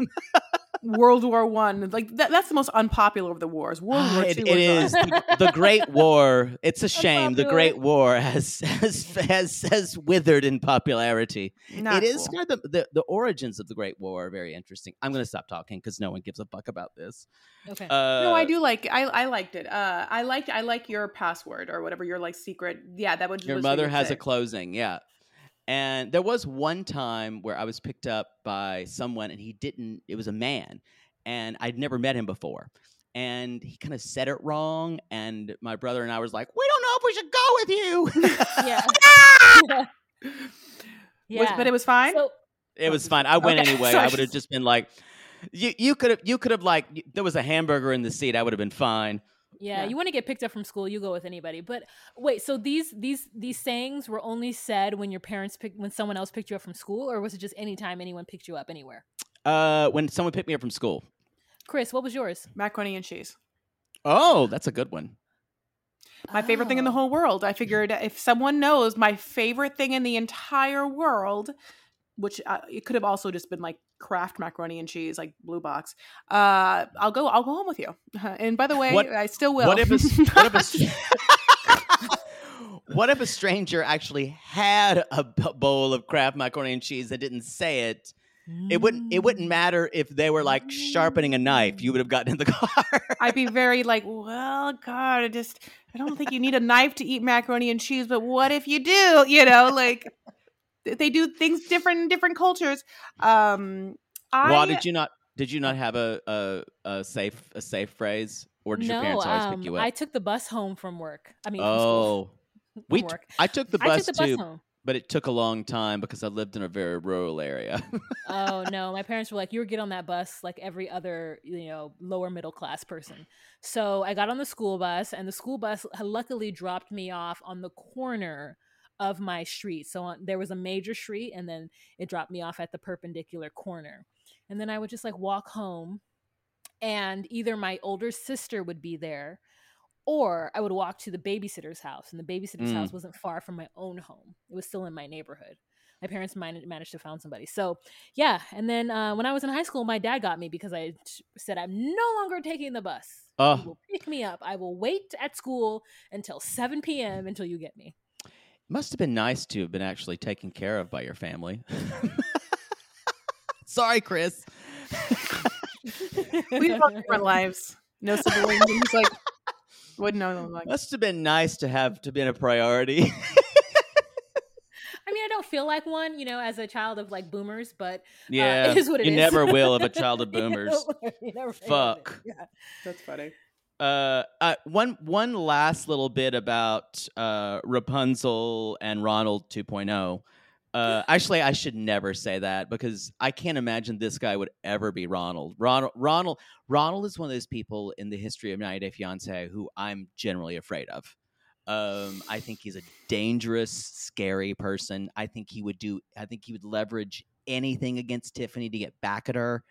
[SPEAKER 5] World War One. Like that, that's the most unpopular of the wars. World War
[SPEAKER 4] it,
[SPEAKER 5] Two.
[SPEAKER 4] it
[SPEAKER 5] was
[SPEAKER 4] is the, [LAUGHS] the Great War. It's a [LAUGHS] shame. The Great War has has has, has withered in popularity.
[SPEAKER 5] Not
[SPEAKER 4] it is
[SPEAKER 5] cool.
[SPEAKER 4] kind of the, the the origins of the Great War are very interesting. I'm going to stop talking because no one gives a fuck about this.
[SPEAKER 6] Okay.
[SPEAKER 4] Uh,
[SPEAKER 5] no, I do like. I I liked it. Uh, I liked. I like your password or whatever your like secret. Yeah, that would.
[SPEAKER 4] Your mother has
[SPEAKER 5] say.
[SPEAKER 4] a closing, yeah. And there was one time where I was picked up by someone and he didn't, it was a man, and I'd never met him before. And he kind of said it wrong. And my brother and I was like, we don't know if we should go with you. [LAUGHS]
[SPEAKER 6] yeah. [LAUGHS] [LAUGHS]
[SPEAKER 5] Was-
[SPEAKER 6] yeah.
[SPEAKER 5] but it was fine.
[SPEAKER 6] So,
[SPEAKER 4] it was fine. I went
[SPEAKER 5] Okay,
[SPEAKER 4] anyway.
[SPEAKER 5] sorry.
[SPEAKER 4] I would have just been like, you, you could have, you could have like, there was a hamburger in the seat. I would have been fine.
[SPEAKER 6] Yeah,
[SPEAKER 5] Yeah.
[SPEAKER 6] you want to get picked up from school, you go with anybody. But wait, so these these these sayings were only said when your parents picked when someone else picked you up from school, or was it just anytime anyone picked you up anywhere?
[SPEAKER 4] Uh, when someone picked me up from school.
[SPEAKER 6] Chris, what was yours?
[SPEAKER 5] Macaroni and cheese.
[SPEAKER 4] Oh, that's a good one.
[SPEAKER 5] My favorite thing in the
[SPEAKER 6] Oh.
[SPEAKER 5] whole world. I figured if someone knows my favorite thing in the entire world, which uh, it could have also just been like Kraft macaroni and cheese, like Blue Box. Uh, I'll go. I'll go home with you. [LAUGHS] And by the way,
[SPEAKER 4] What-
[SPEAKER 5] I still will.
[SPEAKER 4] What if a, what if a, [LAUGHS] what if a stranger actually had a b- bowl of Kraft macaroni and cheese that didn't say it? It wouldn't. It wouldn't matter if they were like sharpening a knife. You would have gotten in the [LAUGHS] car.
[SPEAKER 5] I'd be very like, well, God, I just I don't think you need a knife to eat macaroni and cheese, but what if you do? You know, like they do things different in different cultures. Um, I
[SPEAKER 4] Why did you not? Did you not have a, a a safe a safe phrase, or did your parents always
[SPEAKER 6] um,
[SPEAKER 4] pick you up?
[SPEAKER 6] I took the bus home from work. I mean,
[SPEAKER 4] oh, [LAUGHS] we. T-. I took the bus
[SPEAKER 6] took the bus
[SPEAKER 4] too,
[SPEAKER 6] home.
[SPEAKER 4] but it took a long time because I lived in a very rural area.
[SPEAKER 6] oh [LAUGHS] no my parents were like you were get on that bus like every other you know lower middle class person so i got on the school bus and the school bus luckily dropped me off on the corner of my street so on, there was a major street and then it dropped me off at the perpendicular corner and then i would just like walk home and either my older sister would be there or i would walk to the babysitter's house and the babysitter's
[SPEAKER 4] Mm.
[SPEAKER 6] house wasn't far from my own home it was still in my neighborhood my parents managed to find somebody. So yeah, and then uh, when I was in high school, my dad got me because I said I'm no longer taking the bus. You
[SPEAKER 4] Oh,
[SPEAKER 6] will pick me up. I will wait at school until 7 p.m. until you get me.
[SPEAKER 4] Must have been nice to have been actually taken care of by your family. [LAUGHS] Sorry, Chris.
[SPEAKER 5] We have all different lives. No siblings. He's like, wouldn't know. them Like,
[SPEAKER 4] Must have been nice to have to been a priority. [LAUGHS]
[SPEAKER 6] I mean, I don't feel like one, you know, as a child of like boomers, but
[SPEAKER 4] yeah,
[SPEAKER 6] uh, it is what it
[SPEAKER 4] you
[SPEAKER 6] is.
[SPEAKER 4] never will of a [LAUGHS] child of boomers.
[SPEAKER 6] you never will of it.
[SPEAKER 4] Fuck.
[SPEAKER 6] Yeah.
[SPEAKER 5] that's funny.
[SPEAKER 4] Uh, uh, one one last little bit about uh, Rapunzel and Ronald 2.0. Uh, [LAUGHS] actually, I should never say that because I can't imagine this guy would ever be Ronald. Ronald, Ronald, Ronald is one of those people in the history of 90 Day Fiance who I'm generally afraid of. Um, I think he's a dangerous, scary person. I think he would do. I think he would leverage anything against Tiffany to get back at her.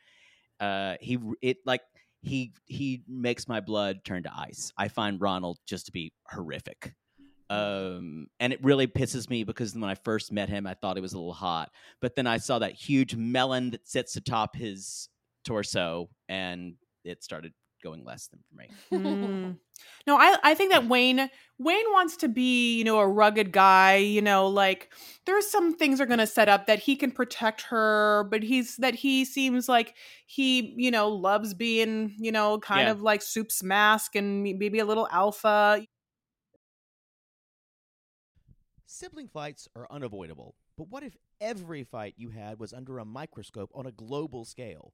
[SPEAKER 4] Uh, he it like he he makes my blood turn to ice. I find Ronald just to be horrific. Um, and it really pisses me because when I first met him, I thought he was a little hot, but then I saw that huge melon that sits atop his torso, and it started going less than for me.
[SPEAKER 5] Mm. No, I I think that Wayne Wayne wants to be, you know, a rugged guy, you know, like there's some things are going to set up that he can protect her, but he's that he seems like he, you know, loves being, you know, kind
[SPEAKER 4] Yeah.
[SPEAKER 5] of like Soup's mask and maybe a little alpha.
[SPEAKER 8] Sibling fights are unavoidable, but what if every fight you had was under a microscope on a global scale?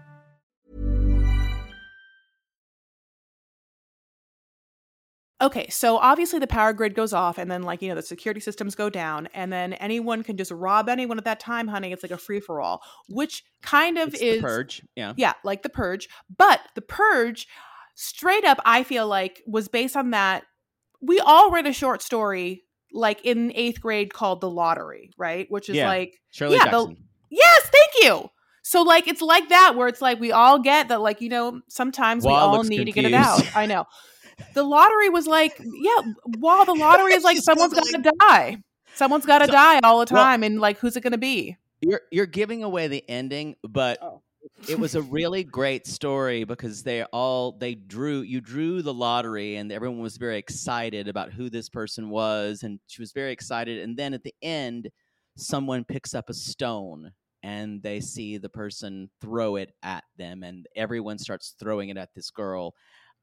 [SPEAKER 5] Okay, so obviously the power grid goes off and then like, you know, the security systems go down and then anyone can just rob anyone at that time, honey. It's like a free for all, which kind of
[SPEAKER 4] It's
[SPEAKER 5] is
[SPEAKER 4] the purge. Yeah.
[SPEAKER 5] Yeah, like the purge. But the purge, straight up, I feel like was based on that. We all read a short story like in eighth grade called The Lottery, right? Which is
[SPEAKER 4] Yeah.
[SPEAKER 5] like
[SPEAKER 4] Shirley
[SPEAKER 5] yeah, the-
[SPEAKER 4] Jackson.
[SPEAKER 5] Yes, thank you. So like it's like that where it's like we all get that like you know sometimes we all need to get it out. I know. The lottery was like yeah, while the [LAUGHS] lottery is like
[SPEAKER 4] She's
[SPEAKER 5] someone's got
[SPEAKER 4] Googling.
[SPEAKER 5] to die. Someone's got to
[SPEAKER 4] So-
[SPEAKER 5] die all the
[SPEAKER 4] well-
[SPEAKER 5] time and like who's it going to be?
[SPEAKER 4] You're you're giving away the ending, but
[SPEAKER 5] Oh.
[SPEAKER 4] it was a [LAUGHS] really great story because they all they drew you drew the lottery and everyone was very excited about who this person was and she was very excited and then at the end someone picks up a stone and they see the person throw it at them and everyone starts throwing it at this girl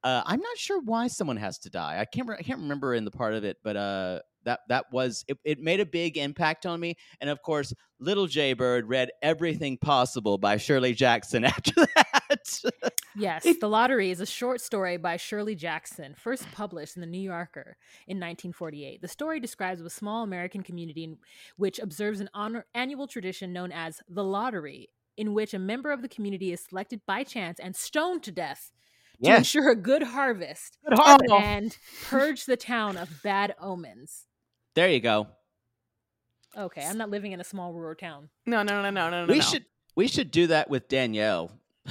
[SPEAKER 4] uh, i'm not sure why someone has to die. I can't re- i can't remember in the part of it but uh that that was it, it made a big impact on me. And of course little jay bird read everything possible by shirley jackson [LAUGHS] after that.
[SPEAKER 6] Yes, [LAUGHS] The Lottery is a short story by Shirley Jackson, first published in the New Yorker in 1948. The story describes a small American community which observes an honor- annual tradition known as the Lottery, in which a member of the community is selected by chance and stoned to death to
[SPEAKER 4] Yes.
[SPEAKER 6] ensure a good harvest
[SPEAKER 4] Good harvest.
[SPEAKER 5] Oh.
[SPEAKER 6] and purge the town of bad omens.
[SPEAKER 4] there you go
[SPEAKER 6] Okay, I'm not living in a small rural town.
[SPEAKER 5] No, no, no, no, no, no.
[SPEAKER 4] we should we should do that with danielle [LAUGHS]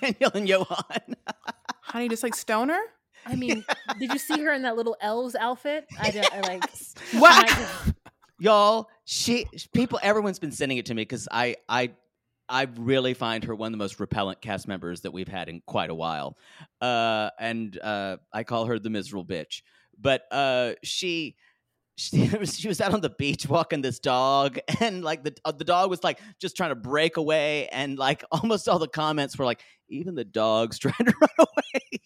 [SPEAKER 4] danielle and yohan [LAUGHS]
[SPEAKER 5] honey just like stoner?
[SPEAKER 6] I mean, did you see her in that little elves outfit? I, don't- I like.
[SPEAKER 5] What?
[SPEAKER 6] I- [LAUGHS]
[SPEAKER 4] y'all she people everyone's been sending it to me because I I I really find her one of the most repellent cast members that we've had in quite a while, uh, and uh, I call her the miserable bitch. But uh, she. She, [LAUGHS] she was out on the beach walking this dog, [LAUGHS] and like the uh, the dog was like just trying to break away, and like [LAUGHS] almost all the comments were like, even the dog's trying to run away.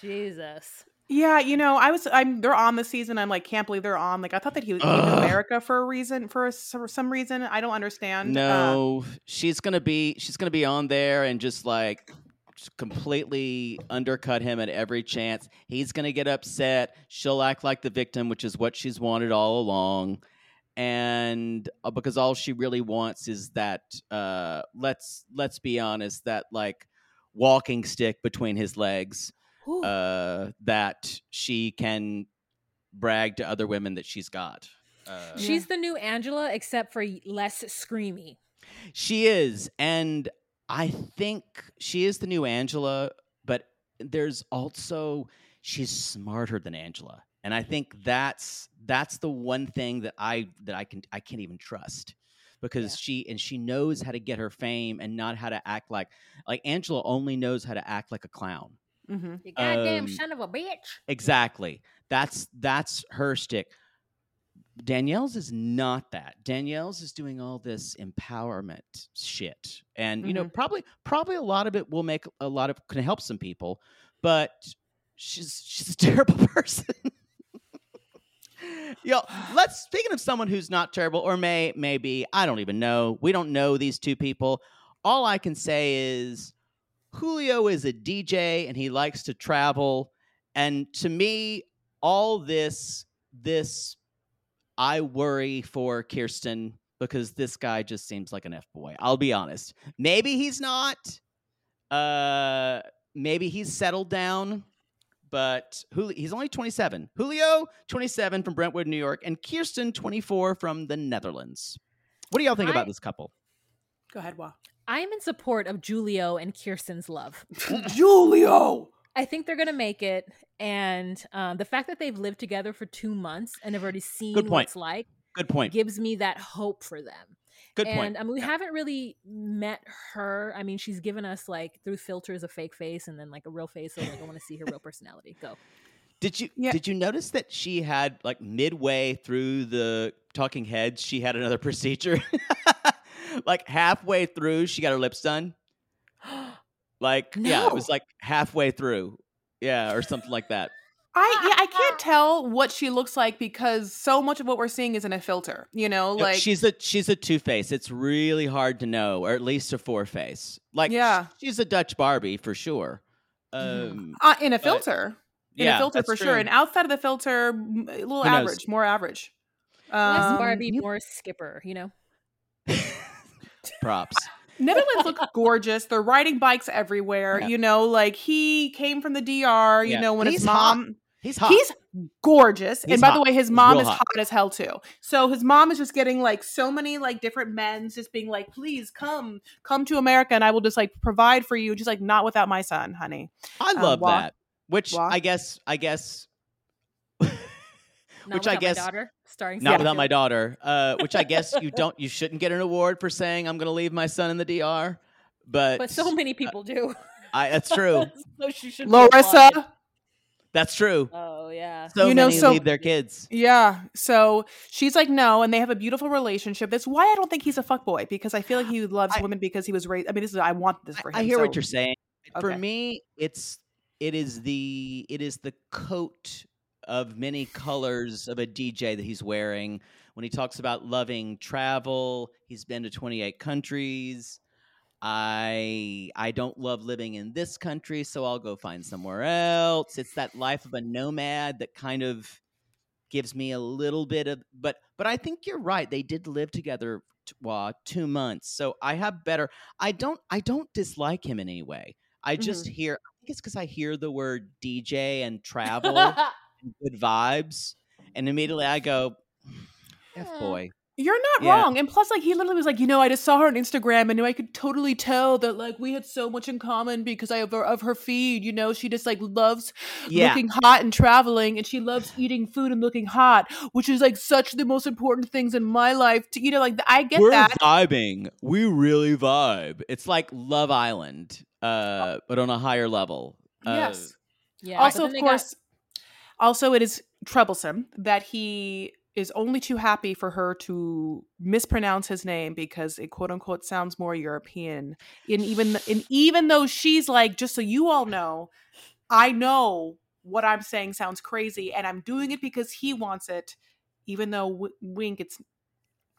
[SPEAKER 6] Jesus.
[SPEAKER 5] Yeah, you know, I was I'm they're on the season. I'm like can't believe they're on. Like I thought that he was in
[SPEAKER 4] Ugh.
[SPEAKER 5] America for a reason for, a for some reason. I don't understand. Uh,
[SPEAKER 4] No, she's gonna be she's gonna be on there and just like just completely undercut him at every chance. He's gonna get upset. She'll act like the victim, which is what she's wanted all along. And uh, because all she really wants is that uh let's let's be honest, that like walking stick between his legs. Uh that she can brag to other women that she's got. Uh,
[SPEAKER 6] She's the new Angela, except for less screamy.
[SPEAKER 4] She is, and I think she is the new Angela. But there's also she's smarter than Angela, and I think that's that's the one thing that I that I can I can't even trust because she and she knows how to get her fame and not how to act like like Angela only knows how to act like a clown.
[SPEAKER 5] Mhm.
[SPEAKER 6] You goddamn
[SPEAKER 4] Um,
[SPEAKER 6] son of a bitch.
[SPEAKER 4] Exactly. That's that's her stick. Danielle's is not that. Danielle's is doing all this empowerment shit. And you know, probably probably a lot of it will make a lot of can help some people, but she's she's a [LAUGHS] terrible person. Yo, let's speaking of someone who's not terrible or may maybe I don't even know. We don't know these two people. All I can say is Julio is a DJ and he likes to travel. And to me, all this, this, I worry for Kirsten because this guy just seems like an F boy. I'll be honest. Maybe he's not. Uh, maybe he's settled down. But Julio, he's only 27. Julio, 27 from Brentwood, New York, and Kirsten, 24 from the Netherlands. What do y'all think
[SPEAKER 6] I-
[SPEAKER 4] about this couple?
[SPEAKER 5] Go ahead, Wa.
[SPEAKER 6] I am in support of Julio and Kirsten's love. [LAUGHS]
[SPEAKER 5] Julio.
[SPEAKER 6] I think they're gonna make it, and um, the fact that they've lived together for two months and have already seen
[SPEAKER 4] Good
[SPEAKER 6] what it's like
[SPEAKER 4] Good point.
[SPEAKER 6] gives me that hope for them.
[SPEAKER 4] Good
[SPEAKER 6] and
[SPEAKER 4] point.
[SPEAKER 6] I mean, we haven't really met her. I mean, she's given us like through filters a fake face and then like a real face. So like, I want to see her real personality. Go.
[SPEAKER 4] Did you
[SPEAKER 5] Yeah.
[SPEAKER 4] did you notice that she had like midway through the talking heads, she had another [LAUGHS] procedure? [LAUGHS] like halfway through, she got her lips done. [GASPS] Like yeah, it was like halfway through. Yeah, or something like that.
[SPEAKER 5] I yeah, I can't tell what she looks like because so much of what we're seeing is in a filter. You know,
[SPEAKER 4] No,
[SPEAKER 5] like
[SPEAKER 4] she's a she's a two face. It's really hard to know, or at least a four face. Like
[SPEAKER 5] Yeah.
[SPEAKER 4] she's a Dutch Barbie for sure. Um,
[SPEAKER 5] uh, in a
[SPEAKER 4] but-
[SPEAKER 5] filter. In
[SPEAKER 4] yeah,
[SPEAKER 5] a filter
[SPEAKER 4] that's
[SPEAKER 5] for sure. And outside of the filter, a little
[SPEAKER 4] Who knows?
[SPEAKER 5] average, more average.
[SPEAKER 6] Less
[SPEAKER 5] Um,
[SPEAKER 6] Barbie, more Skipper. You know.
[SPEAKER 4] Props. [LAUGHS]
[SPEAKER 5] Netherlands look gorgeous. They're riding bikes everywhere.
[SPEAKER 4] Yeah.
[SPEAKER 5] You know, like he came from the DR. You
[SPEAKER 4] Yeah.
[SPEAKER 5] know, when
[SPEAKER 4] And
[SPEAKER 5] his
[SPEAKER 4] he's hot.
[SPEAKER 5] mom.
[SPEAKER 4] He's hot.
[SPEAKER 5] He's gorgeous.
[SPEAKER 4] He's
[SPEAKER 5] and by the way, his mom
[SPEAKER 4] real
[SPEAKER 5] is
[SPEAKER 4] hot.
[SPEAKER 5] hot. as hell too. So his mom is just getting like so many like different men's just being like, please come, come to America and I will just like provide for you. Just like not without my son, honey.
[SPEAKER 4] I
[SPEAKER 5] Um,
[SPEAKER 4] love
[SPEAKER 5] Wa-
[SPEAKER 4] that. Which
[SPEAKER 5] Wa-
[SPEAKER 4] I guess I guess [LAUGHS] Which I guess-
[SPEAKER 6] daughter starring.
[SPEAKER 4] not
[SPEAKER 6] Sarah
[SPEAKER 4] without my daughter. Uh, which I guess you [LAUGHS] don't you shouldn't get an award for saying I'm going to leave my son in the DR. But
[SPEAKER 6] But so many people do.
[SPEAKER 4] I, that's true. [LAUGHS]
[SPEAKER 6] so she should.
[SPEAKER 5] Larissa.
[SPEAKER 4] That's true.
[SPEAKER 6] Oh yeah.
[SPEAKER 4] So
[SPEAKER 5] You know,
[SPEAKER 4] many
[SPEAKER 5] so-
[SPEAKER 4] leave their kids.
[SPEAKER 5] Yeah. So she's like, no, and they have a beautiful relationship. That's why I don't think he's a fuckboy because I feel like he [GASPS] loves
[SPEAKER 4] I-
[SPEAKER 5] women because he was raised. I mean, this is I want this for him.
[SPEAKER 4] I hear
[SPEAKER 5] so-
[SPEAKER 4] what you're saying. For me, it's it is the it is the coat of many colors of a DJ that he's wearing when he talks about loving travel. He's been to 28 countries. I I don't love living in this country, so I'll go find somewhere else. It's that life of a nomad that kind of gives me a little bit of but but I think you're right. They did live together well, 2 months. So I have better I don't I don't dislike him in any way. I just mm-hmm. hear I think it's cuz I hear the word DJ and [LAUGHS] travel good vibes and immediately I go F boy.
[SPEAKER 5] You're not
[SPEAKER 4] Yeah.
[SPEAKER 5] wrong. And plus, like, he literally was like, you know, I just saw her on Instagram and knew I could totally tell that, like, we had so much in common because I have her, of her feed. You know, she just, like, loves
[SPEAKER 4] Yeah.
[SPEAKER 5] looking hot and traveling and she loves eating food and looking hot, which is, like, such the most important things in my life. To, you know, like, I get
[SPEAKER 4] We're
[SPEAKER 5] that.
[SPEAKER 4] vibing. We really vibe. It's like Love Island, uh, but on a higher level. Uh,
[SPEAKER 5] yes.
[SPEAKER 6] Yeah.
[SPEAKER 5] also, of
[SPEAKER 6] then they got-
[SPEAKER 5] course, also, it is troublesome that he is only too happy for her to mispronounce his name because it quote unquote sounds more European. And even and even though she's like, just so you all know, I know what I'm saying sounds crazy, and I'm doing it because he wants it. Even though w- wink, it's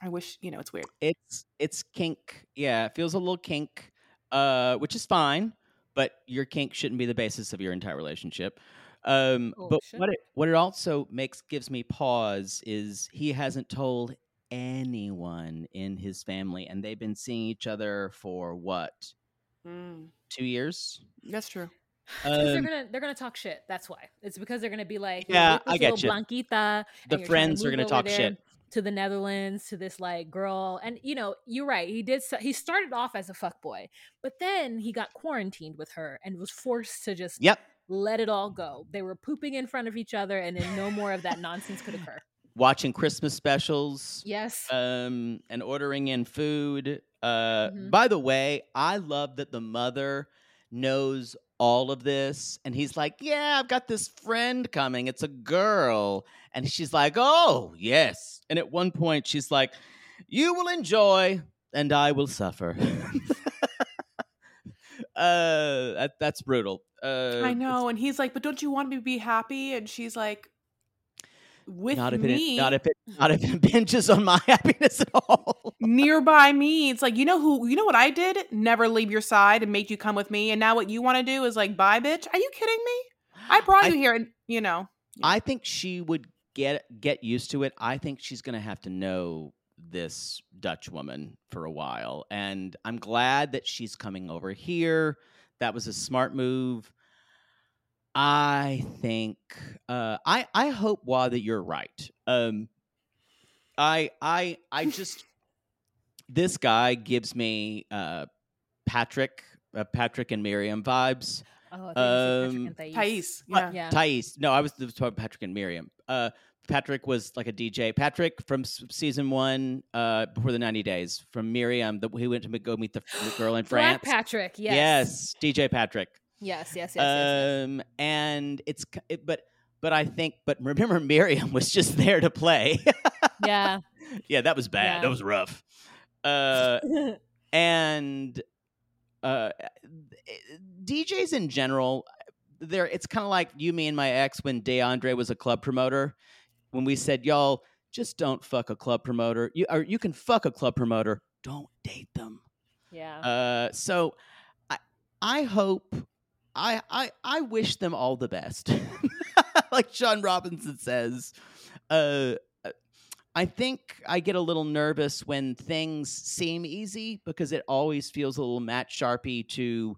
[SPEAKER 5] I wish you know it's weird.
[SPEAKER 4] it's it's kink. Yeah, it feels a little kink, uh, which is fine. But your kink shouldn't be the basis of your entire relationship. Um,
[SPEAKER 6] Oh,
[SPEAKER 4] but
[SPEAKER 6] shit.
[SPEAKER 4] what it what it also makes gives me pause is he hasn't told anyone in his family, and they've been seeing each other for what two years.
[SPEAKER 5] That's true.
[SPEAKER 6] 'cause they're
[SPEAKER 4] Um,
[SPEAKER 6] gonna they're gonna talk shit. That's why. It's because they're gonna be like,
[SPEAKER 4] Yeah,
[SPEAKER 6] this
[SPEAKER 4] I get you.
[SPEAKER 6] Blanquita,
[SPEAKER 4] The
[SPEAKER 6] and you're trying to
[SPEAKER 4] friends are gonna talk shit.
[SPEAKER 6] to the Netherlands to this like girl, and you know you're right. He did. He started off as a fuck boy, but then he got quarantined with her and was forced to just
[SPEAKER 4] Yep.
[SPEAKER 6] Let it all go. They were pooping in front of each other, and then no more of that nonsense could occur. [LAUGHS]
[SPEAKER 4] Watching Christmas specials.
[SPEAKER 6] Yes.
[SPEAKER 4] um, and ordering in food. Uh,
[SPEAKER 6] Mhm.
[SPEAKER 4] By the way, I love that the mother knows all of this, and he's like, "Yeah, I've got this friend coming. It's a girl," and she's like, "Oh, yes." And at one point, she's like, "You will enjoy, and I will suffer." [LAUGHS] uh, that, that's brutal. Uh,
[SPEAKER 5] I know, and he's like, "But don't you want me to be happy?" And she's like, "With
[SPEAKER 4] Not if
[SPEAKER 5] me,
[SPEAKER 4] it, not if it, [LAUGHS] not if it pinches on my [LAUGHS] happiness at all.
[SPEAKER 5] nearby me." It's like, you know who? You know what I did? Never leave your side and make you come with me. And now what you want to do is like, "Bye, bitch." Are you kidding me? I brought
[SPEAKER 4] I-
[SPEAKER 5] you here, and you know,
[SPEAKER 4] I think she would get get used to it. I think she's to have to know this Dutch woman for a while, and I'm glad that she's coming over here. That was a smart move. I think uh, I I hope Wa that you're right. Um, I I I just [LAUGHS] this guy gives me uh, Patrick uh, Patrick and Miriam vibes.
[SPEAKER 6] Oh, I thought you Patrick
[SPEAKER 4] Um,
[SPEAKER 6] and Thais.
[SPEAKER 5] Thais.
[SPEAKER 4] What?
[SPEAKER 5] Yeah.
[SPEAKER 6] Yeah.
[SPEAKER 4] Thais. No, I was talking about Patrick and Miriam. Uh, Patrick was like a DJ. Patrick from season one, uh, before the ninety days, from Miriam, that who went to go meet the, girl in [GASPS]
[SPEAKER 6] Black
[SPEAKER 4] France.
[SPEAKER 6] Patrick. Yes.
[SPEAKER 4] Yes, DJ Patrick.
[SPEAKER 6] Yes. Yes. Yes. yes, yes.
[SPEAKER 4] Um, and it's it, but but I think but [LAUGHS] remember Miriam was just there to play. [LAUGHS]
[SPEAKER 6] Yeah.
[SPEAKER 4] yeah, that was bad.
[SPEAKER 6] Yeah.
[SPEAKER 4] That was rough. Uh, [LAUGHS] and uh, DJs in general, there it's kind of like you, me, and my ex when DeAndre was a club promoter. When we said, "Y'all, just don't fuck a club promoter. You or you can fuck a club promoter. Don't date them."
[SPEAKER 6] yeah.
[SPEAKER 4] Uh, so I I hope I I I wish them all the best. [LAUGHS] like Sean Robinson says. Uh I think I get a little nervous when things seem easy because it always feels a little Matt Sharpie to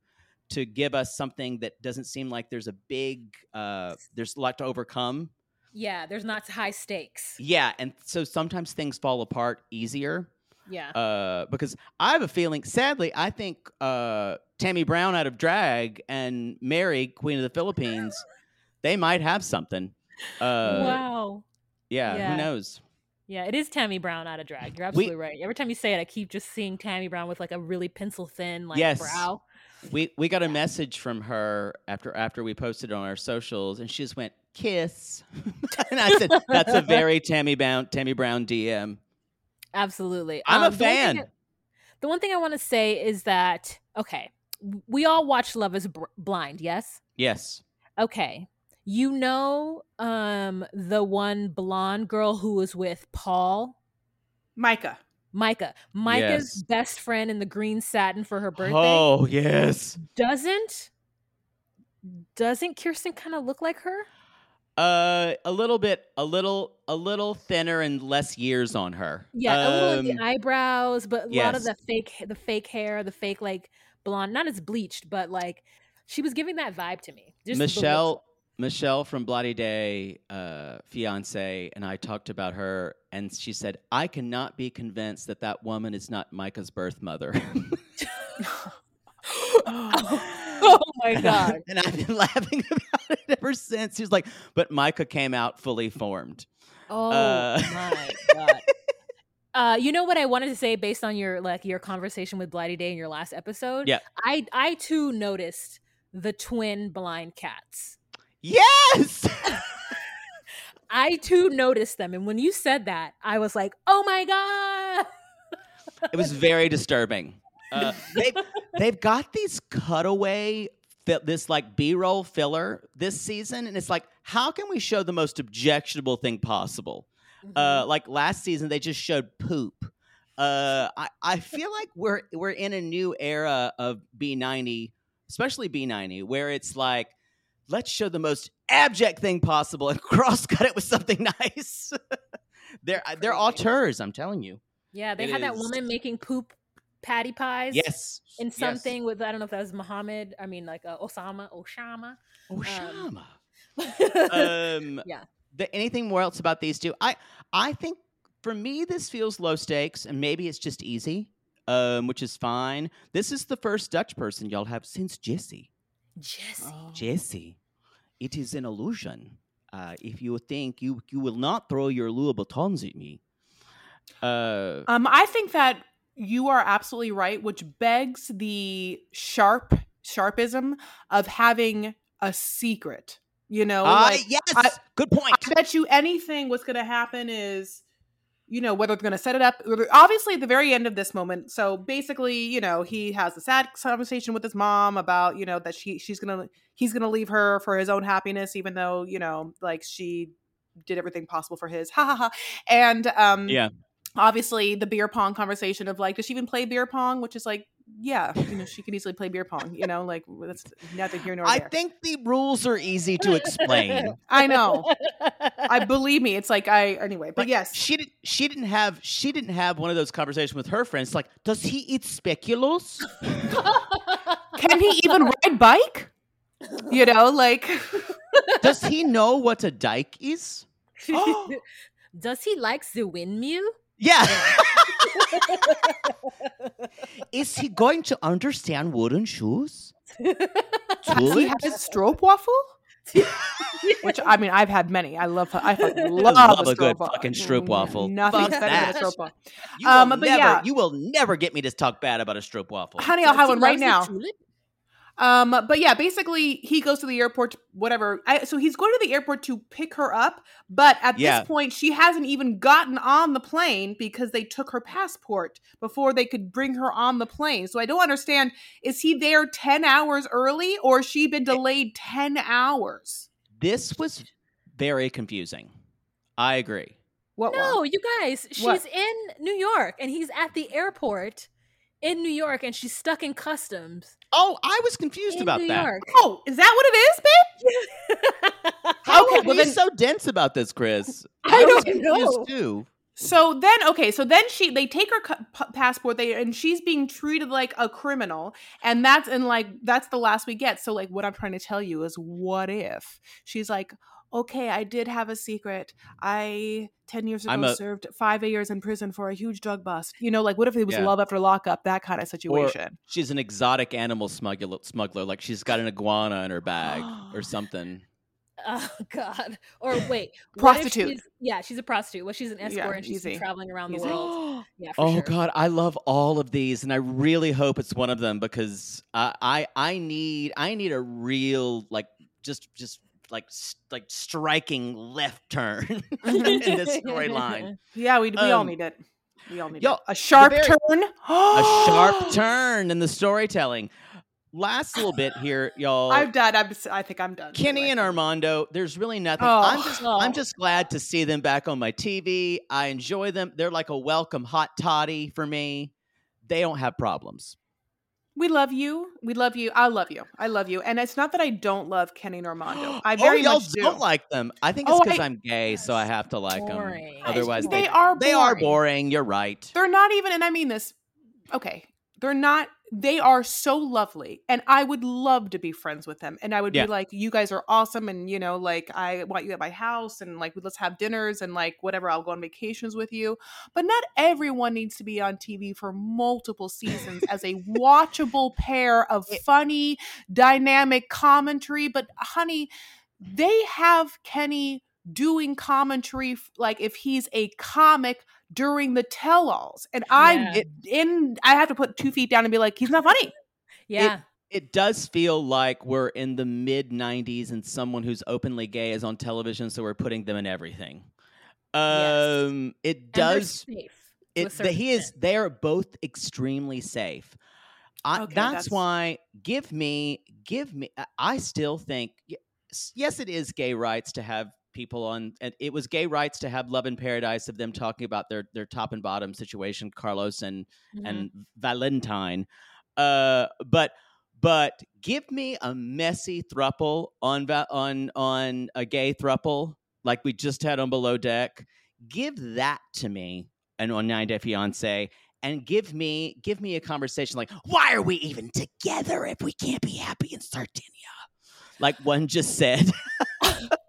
[SPEAKER 4] to give us something that doesn't seem like there's a big uh there's a lot to overcome.
[SPEAKER 6] Yeah. There's not high stakes.
[SPEAKER 4] Yeah, and so sometimes things fall apart easier
[SPEAKER 6] Yeah.
[SPEAKER 4] uh, because I have a feeling. Sadly, I think uh, Tammy Brown out of drag and Mary, Queen of the Philippines, [LAUGHS] they might have something. Uh,
[SPEAKER 6] wow.
[SPEAKER 4] yeah,
[SPEAKER 6] Yeah.
[SPEAKER 4] who knows?
[SPEAKER 6] Yeah, it is Tammy Brown out of drag. You're
[SPEAKER 4] We-
[SPEAKER 6] absolutely right. Every time you say it, I keep just seeing Tammy Brown with like a really pencil thin like
[SPEAKER 4] Yes.
[SPEAKER 6] brow.
[SPEAKER 4] We we got a message from her after after we posted on our socials, and she just went kiss, [LAUGHS] and I said that's a very Tammy Brown Tammy Brown DM.
[SPEAKER 6] Absolutely.
[SPEAKER 4] I'm a
[SPEAKER 6] Um, the one thing
[SPEAKER 4] fan.
[SPEAKER 6] The one thing I want to say is that okay, we all watch Love Is Br- Blind, yes?
[SPEAKER 4] Yes,
[SPEAKER 6] Okay. You know um the one blonde girl who was with Paul,
[SPEAKER 5] Micah.
[SPEAKER 6] Micah. Micah's
[SPEAKER 4] Yes.
[SPEAKER 6] best friend in the green satin for her birthday.
[SPEAKER 4] Oh yes.
[SPEAKER 6] Doesn't doesn't Kirsten kind of look like her?
[SPEAKER 4] Uh, a little bit, a little, a little thinner and less years on her.
[SPEAKER 6] Yeah, a little of the
[SPEAKER 4] Um,
[SPEAKER 6] eyebrows, but a lot of the fake the fake hair, the fake like blonde, not as bleached, but like she was giving that vibe to me. Just.
[SPEAKER 4] Michelle, Michelle from Bloody Day, uh, fiance, and I talked about her, and she said, "I cannot be convinced that that woman is not Micah's birth mother." [LAUGHS] [LAUGHS] [LAUGHS]
[SPEAKER 6] oh [LAUGHS] my
[SPEAKER 4] And I-
[SPEAKER 6] god.
[SPEAKER 4] and I've been [LAUGHS] laughing about it ever since. He was like, "But Micah came out fully formed."
[SPEAKER 6] Oh
[SPEAKER 4] Uh,
[SPEAKER 6] my [LAUGHS] god. Uh, you know what I wanted to say based on your like your conversation with Blighty Day in your last episode?
[SPEAKER 4] Yeah.
[SPEAKER 6] I I too noticed the twin blind cats.
[SPEAKER 4] Yes.
[SPEAKER 6] I too noticed them, and when you said that, I was like, "Oh my god!"
[SPEAKER 4] it was very disturbing. Uh, they've, they've got these cutaway, this like B roll filler this season, and it's like, how can we show the most objectionable thing possible? Uh, like last season, they just showed poop. Uh, I, I feel like we're we're in a new era of B ninety, especially B ninety, where it's like, let's show the most abject thing possible and [LAUGHS] cross cut it with something nice. [LAUGHS] they're they're auteurs, I'm telling you.
[SPEAKER 6] Yeah, they
[SPEAKER 4] It
[SPEAKER 6] had that woman making poop patty pies.
[SPEAKER 4] Yes.
[SPEAKER 6] In
[SPEAKER 4] yes.
[SPEAKER 6] something with I don't know if that was Muhammad. I mean, like uh, Osama, Oshama.
[SPEAKER 4] Oh,
[SPEAKER 6] Um, [LAUGHS]
[SPEAKER 4] um,
[SPEAKER 6] Yeah.
[SPEAKER 4] The, anything more else about these two? I I think for me this feels low stakes, and maybe it's just easy, um, which is fine. This is the first Dutch person y'all have since Jesse.
[SPEAKER 6] Jesse.
[SPEAKER 4] Oh. Jesse, it is an illusion. Uh, if you think you you will not throw your Louboutins at me. Uh,
[SPEAKER 5] Um, I think that you are absolutely right, which begs the sharp sharpism of having a secret. You know,
[SPEAKER 4] I-
[SPEAKER 5] like,
[SPEAKER 4] yes,
[SPEAKER 5] I-
[SPEAKER 4] good point.
[SPEAKER 5] I bet you anything what's going to happen is, you know, whether they're going to set it up. Obviously, at the very end of this moment. So basically, you know, he has a sad conversation with his mom about, you know, that she she's gonna he's gonna leave her for his own happiness, even though you know, like she did everything possible for his. [LAUGHS] Ha ha ha. And um,
[SPEAKER 4] Yeah.
[SPEAKER 5] Obviously the beer pong conversation of like, does she even play beer pong? Which is like, yeah, you know, she can easily play beer pong. You know, like that's neither here nor there.
[SPEAKER 4] I think the rules are easy to explain. [LAUGHS]
[SPEAKER 5] I know. I believe me. It's like I anyway, but
[SPEAKER 4] Like,
[SPEAKER 5] yes,
[SPEAKER 4] she didn't. She didn't have. She didn't have one of those conversations with her friends. Like, does he eat speculoos? [LAUGHS]
[SPEAKER 5] can he even ride bike? You know, like [LAUGHS]
[SPEAKER 4] does he know what a dike is? [GASPS]
[SPEAKER 6] Does he like the windmill?
[SPEAKER 4] Yeah. [LAUGHS] is he going to understand wooden shoes? [LAUGHS]
[SPEAKER 5] does he have a stroop waffle? [LAUGHS] Which I mean, I've had many. I love. I fucking love,
[SPEAKER 4] love
[SPEAKER 5] a,
[SPEAKER 4] a good
[SPEAKER 5] stroop wa-
[SPEAKER 4] fucking stroop waffle.
[SPEAKER 5] Nothing's
[SPEAKER 4] Fuck
[SPEAKER 5] better than a stroop waffle.
[SPEAKER 4] You will
[SPEAKER 5] Um, but
[SPEAKER 4] never,
[SPEAKER 5] yeah.
[SPEAKER 4] you will never get me to talk bad about a stroop waffle.
[SPEAKER 5] Honey, I'll have one right
[SPEAKER 6] loves
[SPEAKER 5] now.
[SPEAKER 6] The tulip?
[SPEAKER 5] Um, but yeah, basically he goes to the airport, whatever. I, so he's going to the airport to pick her up, but at
[SPEAKER 4] Yeah.
[SPEAKER 5] this point she hasn't even gotten on the plane because they took her passport before they could bring her on the plane. So I don't understand: is he there ten hours early, or has she been delayed ten hours?
[SPEAKER 4] This was very confusing. I agree.
[SPEAKER 5] What?
[SPEAKER 6] No,
[SPEAKER 5] Wa?
[SPEAKER 6] you guys, she's
[SPEAKER 5] What?
[SPEAKER 6] in New York and he's at the airport in New York and she's stuck in customs.
[SPEAKER 4] Oh, I was confused
[SPEAKER 6] in
[SPEAKER 4] about
[SPEAKER 6] New
[SPEAKER 4] that.
[SPEAKER 6] York.
[SPEAKER 5] Oh, is that what it is, babe? [LAUGHS]
[SPEAKER 4] How [LAUGHS]
[SPEAKER 5] Okay,
[SPEAKER 4] are
[SPEAKER 5] well
[SPEAKER 4] we
[SPEAKER 5] then-
[SPEAKER 4] so dense about this, Chris? [LAUGHS]
[SPEAKER 6] I
[SPEAKER 4] was
[SPEAKER 6] don't
[SPEAKER 4] confused
[SPEAKER 6] know.
[SPEAKER 4] too.
[SPEAKER 5] So then, okay, so then she they take her cu- passport, they and she's being treated like a criminal, and that's and like that's the last we get. So like, what I'm trying to tell you is, what if she's like, okay, I did have a secret. I ten years ago
[SPEAKER 4] a-
[SPEAKER 5] served five years in prison for a huge drug bust. You know, like what if it was
[SPEAKER 4] Yeah.
[SPEAKER 5] love after lockup, that kind of
[SPEAKER 4] Or
[SPEAKER 5] situation.
[SPEAKER 4] she's an exotic animal smuggler, smuggler. Like she's got an iguana in her bag or [GASPS] something.
[SPEAKER 6] Oh God! Or wait,
[SPEAKER 5] Prostitute.
[SPEAKER 6] she's- yeah, she's a prostitute. Well, she's an escort
[SPEAKER 5] Yeah,
[SPEAKER 6] and she's been traveling around
[SPEAKER 5] Easy.
[SPEAKER 6] the world. [GASPS] Yeah, for
[SPEAKER 4] oh
[SPEAKER 6] sure.
[SPEAKER 4] God, I love all of these, and I really hope it's one of them because I I, I need I need a real like just just like s- like striking left turn [LAUGHS] [LAUGHS] in this storyline.
[SPEAKER 5] Yeah, we we all
[SPEAKER 4] Um,
[SPEAKER 5] need it. We all need
[SPEAKER 4] yo,
[SPEAKER 5] it. A sharp
[SPEAKER 4] very-
[SPEAKER 5] turn.
[SPEAKER 4] a sharp [GASPS] turn in the storytelling. Last little bit here, y'all.
[SPEAKER 5] I'm done. I'm. I think I'm done.
[SPEAKER 4] Kenny
[SPEAKER 5] Anyway.
[SPEAKER 4] and Armando, there's really nothing.
[SPEAKER 5] Oh.
[SPEAKER 4] I'm just
[SPEAKER 6] Oh.
[SPEAKER 4] I'm just glad to see them back on my TV. I enjoy them. They're like a welcome hot toddy for me. They don't have problems.
[SPEAKER 5] We love you. We love you. I love you. I love you. And it's not that I don't love Kenny Normando. [GASPS] I oh, very
[SPEAKER 4] oh, y'all
[SPEAKER 5] much do.
[SPEAKER 4] don't like them. I think it's
[SPEAKER 5] Oh,
[SPEAKER 4] because
[SPEAKER 5] I-
[SPEAKER 4] I'm gay, so I have to like them. Otherwise,
[SPEAKER 5] they
[SPEAKER 4] they
[SPEAKER 5] are
[SPEAKER 4] they are
[SPEAKER 5] boring.
[SPEAKER 4] boring. You're right.
[SPEAKER 5] They're not even, and I mean this. Okay, they're not. They are so lovely and i would love to be friends with them and i would
[SPEAKER 4] Yeah.
[SPEAKER 5] be like you guys are awesome and you know like i want you at my house and like let's have dinners and like whatever i'll go on vacations with you but not everyone needs to be on tv for multiple seasons as a watchable pair of [LAUGHS] funny dynamic commentary but honey they have kenny doing commentary like if he's a comic during the tell-alls and i
[SPEAKER 6] Yeah.
[SPEAKER 5] it, in i have to put two feet down and be like he's not funny
[SPEAKER 6] Yeah.
[SPEAKER 4] It does feel like we're in the mid 90s and someone who's openly gay is on television, so we're putting them in everything.
[SPEAKER 6] Yes.
[SPEAKER 4] Um, it does. It, the, he is. They are both extremely safe. I,
[SPEAKER 5] Okay,
[SPEAKER 4] that's,
[SPEAKER 5] that's-
[SPEAKER 4] why. Give me. Give me. I- still think. Yes, yes, it is gay rights to have people on. And it was gay rights to have Love in Paradise of them talking about their their top and bottom situation, Carlos and
[SPEAKER 6] Mhm.
[SPEAKER 4] and Valentine. Uh, but but give me a messy thruple on on on a gay thruple like we just had on Below Deck. Give that to me and on 9 Day Fiance. And give me give me a conversation like, why are we even together if we can't be happy in Sardinia? Like one just said. [LAUGHS]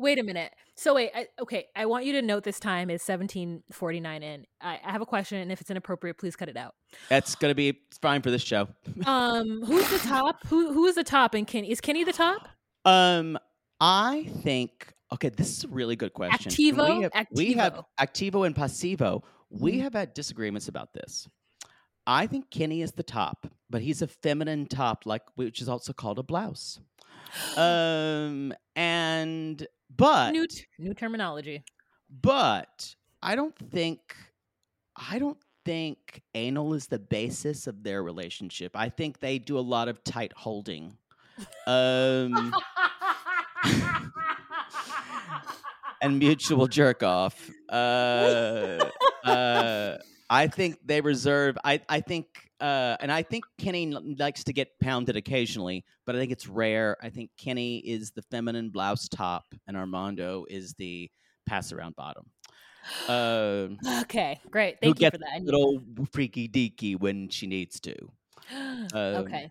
[SPEAKER 6] Wait a minute. So wait, I, okay. I want you to note this time is 1749 in. I, I have a question, and if it's inappropriate, please cut it out.
[SPEAKER 4] That's gonna be fine for this show. [LAUGHS]
[SPEAKER 6] Um, who's the top? Who who is the top? And Kenny is Kenny the top?
[SPEAKER 4] Um, I think okay. This is a really good question.
[SPEAKER 6] Activo?
[SPEAKER 4] we have, we have
[SPEAKER 6] Activo.
[SPEAKER 4] activo and pasivo. We
[SPEAKER 6] Mhm.
[SPEAKER 4] have had disagreements about this. I think Kenny is the top, but he's a feminine top, like which is also called a blouse. Um, and but
[SPEAKER 6] new t- new terminology.
[SPEAKER 4] but I don't think I don't think anal is the basis of their relationship. I think they do a lot of tight holding. Um [LAUGHS] and mutual jerk off. Uh, uh, I think they reserve. I I think, uh, and I think Kenny likes to get pounded occasionally, but I think it's rare. I think Kenny is the feminine blouse top, and Armando is the pass around bottom. Um,
[SPEAKER 6] Okay, great. Thank you
[SPEAKER 4] gets
[SPEAKER 6] for that. I
[SPEAKER 4] a
[SPEAKER 6] need-
[SPEAKER 4] little freaky deaky when she needs to. [GASPS] Um,
[SPEAKER 6] okay.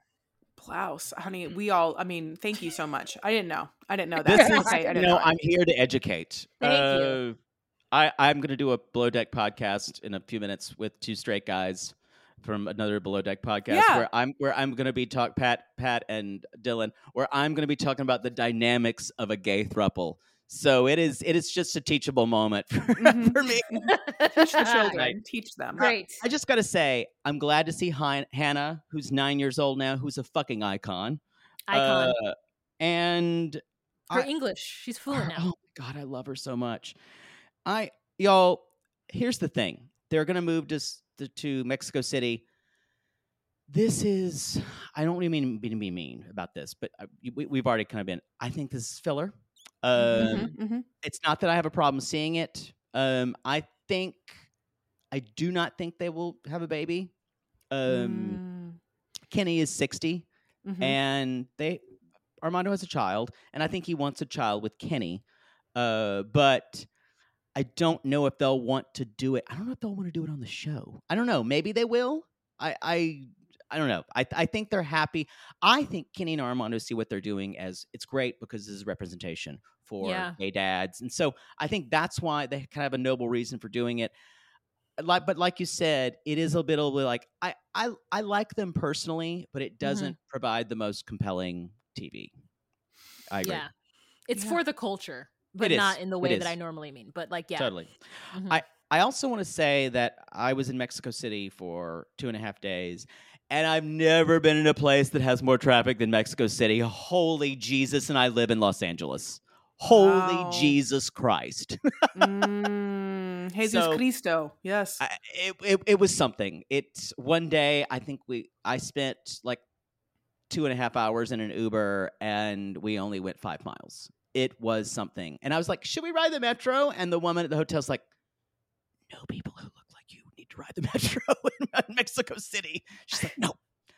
[SPEAKER 5] blouse honey we all i mean thank you so much i didn't know i didn't know that
[SPEAKER 4] This is,
[SPEAKER 5] okay i
[SPEAKER 4] you
[SPEAKER 5] didn't
[SPEAKER 4] know,
[SPEAKER 5] know
[SPEAKER 4] I'm here to educate.
[SPEAKER 6] Thank you.
[SPEAKER 4] Uh, I, I'm going to do a Below Deck podcast in a few minutes with two straight guys from another Below Deck podcast
[SPEAKER 5] Yeah.
[SPEAKER 4] where I'm where I'm going to be talk Pat Pat and Dylan where I'm going to be talking about the dynamics of a gay thruple. So it is it is just a teachable moment [LAUGHS] for,
[SPEAKER 5] Mhm.
[SPEAKER 4] for me.
[SPEAKER 5] teach the [LAUGHS] children
[SPEAKER 4] Right.
[SPEAKER 5] teach them
[SPEAKER 6] Great.
[SPEAKER 4] I just got to say I'm glad to see Han- Hannah, who's nine years old now, who's a fucking icon.
[SPEAKER 6] Icon.
[SPEAKER 4] Uh, and
[SPEAKER 6] Her
[SPEAKER 4] I-
[SPEAKER 6] English. She's fluent now. [LAUGHS]
[SPEAKER 4] Oh my god, I love her so much. I y'all, here's the thing. They're gonna move to s- to, to Mexico City. This is I don't even mean to be mean about this, but I, we, we've already kind of been. I think this is filler. Um,
[SPEAKER 5] Mhm, mhm.
[SPEAKER 4] It's not that I have a problem seeing it. Um, I think I do not think they will have a baby. Um, Kenny is sixty
[SPEAKER 5] Mm, mhm.
[SPEAKER 4] and they Armando has a child, and I think he wants a child with Kenny. Uh, but I don't know if they'll want to do it. I don't know if they'll want to do it on the show. I don't know. Maybe they will. I I I don't know. I I think they're happy. I think Kenny and Armando see what they're doing as it's great because this is representation for
[SPEAKER 6] Yeah.
[SPEAKER 4] gay dads, and so I think that's why they kind of have a noble reason for doing it like but like you said it is a bit of like I, I i like them personally but it mm-hmm. doesn't provide the most compelling tv i agree
[SPEAKER 6] Yeah. It's
[SPEAKER 5] Yeah.
[SPEAKER 6] for the culture, but
[SPEAKER 4] is.
[SPEAKER 6] not in the way that I normally mean. But like, yeah.
[SPEAKER 4] totally
[SPEAKER 6] Mhm.
[SPEAKER 4] i i also want to say that i was in mexico city for two and a half days and i've never been in a place that has more traffic than mexico city holy jesus and i live in los angeles holy
[SPEAKER 5] Wow.
[SPEAKER 4] jesus christ
[SPEAKER 5] Mm, [LAUGHS] Jesus
[SPEAKER 4] So-
[SPEAKER 5] Cristo. Yes.
[SPEAKER 4] I, it, it it was something. It's one day I think we I spent like two and a half hours in an Uber and we only went five miles. It was something, and I was like, "Should we ride the metro?" And the woman at the hotel's like, "No people who look like you need to ride the [LAUGHS] metro in Mexico City." She's like, "No,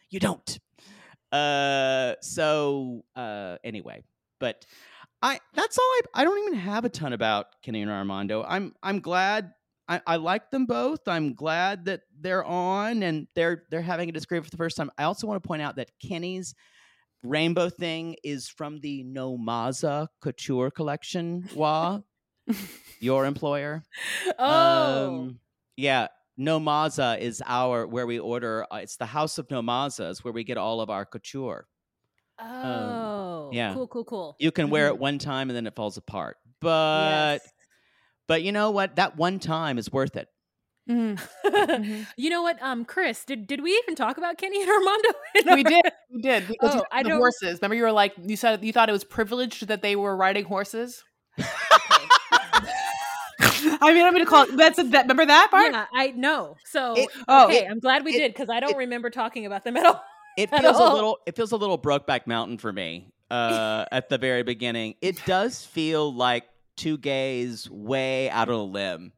[SPEAKER 4] you don't." Uh, so uh, anyway, but I that's all I I don't even have a ton about Kenny and Armando. I'm I'm glad I, I like them both. I'm glad that they're on and they're they're having a disagreement for the first time. I also want to point out that Kenny's rainbow thing is from the Nomaza Couture collection. Wa, your [LAUGHS] employer.
[SPEAKER 6] Oh,
[SPEAKER 4] Um, yeah, Nomaza is our where we order. Uh, it's the House of Nomaza is where we get all of our couture.
[SPEAKER 6] oh,
[SPEAKER 4] yeah.
[SPEAKER 6] cool, cool, cool.
[SPEAKER 4] You can wear it one time and then it falls apart. But
[SPEAKER 6] Yes.
[SPEAKER 4] but you know what? That one time is worth it.
[SPEAKER 5] Mhm. Mhm. [LAUGHS]
[SPEAKER 6] you know what, um, Chris, did did we even talk about Kenny and Armando? [LAUGHS]
[SPEAKER 5] we did, we did [LAUGHS] because
[SPEAKER 6] Oh, I
[SPEAKER 5] the
[SPEAKER 6] don't-
[SPEAKER 5] horses. Remember, you were like, you said you thought it was privileged that they were riding horses. I mean, I'm going to call it, that's a, that. Remember that part?
[SPEAKER 6] Yeah, I know. So
[SPEAKER 4] It-
[SPEAKER 5] Oh,
[SPEAKER 6] okay, I'm glad we
[SPEAKER 4] it-
[SPEAKER 6] did because I don't
[SPEAKER 4] it-
[SPEAKER 6] remember talking about them at all.
[SPEAKER 4] It
[SPEAKER 6] At
[SPEAKER 4] feels a little it feels a little Brokeback Mountain for me uh, at the very beginning. It does feel like two gays way out on a limb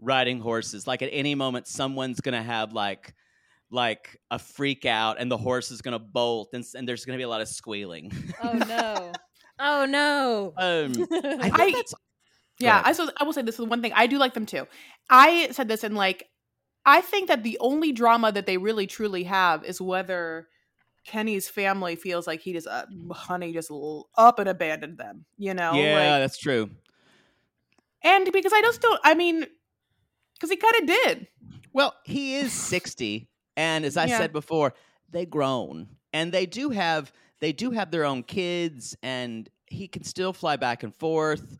[SPEAKER 4] riding horses. Like at any moment, someone's gonna have like like a freak out, and the horse is gonna bolt, and, and there's gonna be a lot of squealing.
[SPEAKER 6] Oh no. [LAUGHS] oh no.
[SPEAKER 4] um, [LAUGHS] I think
[SPEAKER 5] I-
[SPEAKER 4] that's
[SPEAKER 5] Yeah. I so I will say this is one thing I do like them too. I said this in like I think that the only drama that they really truly have is whether Kenny's family feels like he just uh, honey just l- up and abandoned them, you know?
[SPEAKER 4] yeah,
[SPEAKER 5] Like,
[SPEAKER 4] that's true.
[SPEAKER 5] and because I just don't I mean cuz he kind of did.
[SPEAKER 4] Well, he is 60 and as I
[SPEAKER 5] Yeah.
[SPEAKER 4] said before, they grown and they do have they do have their own kids and he can still fly back and forth.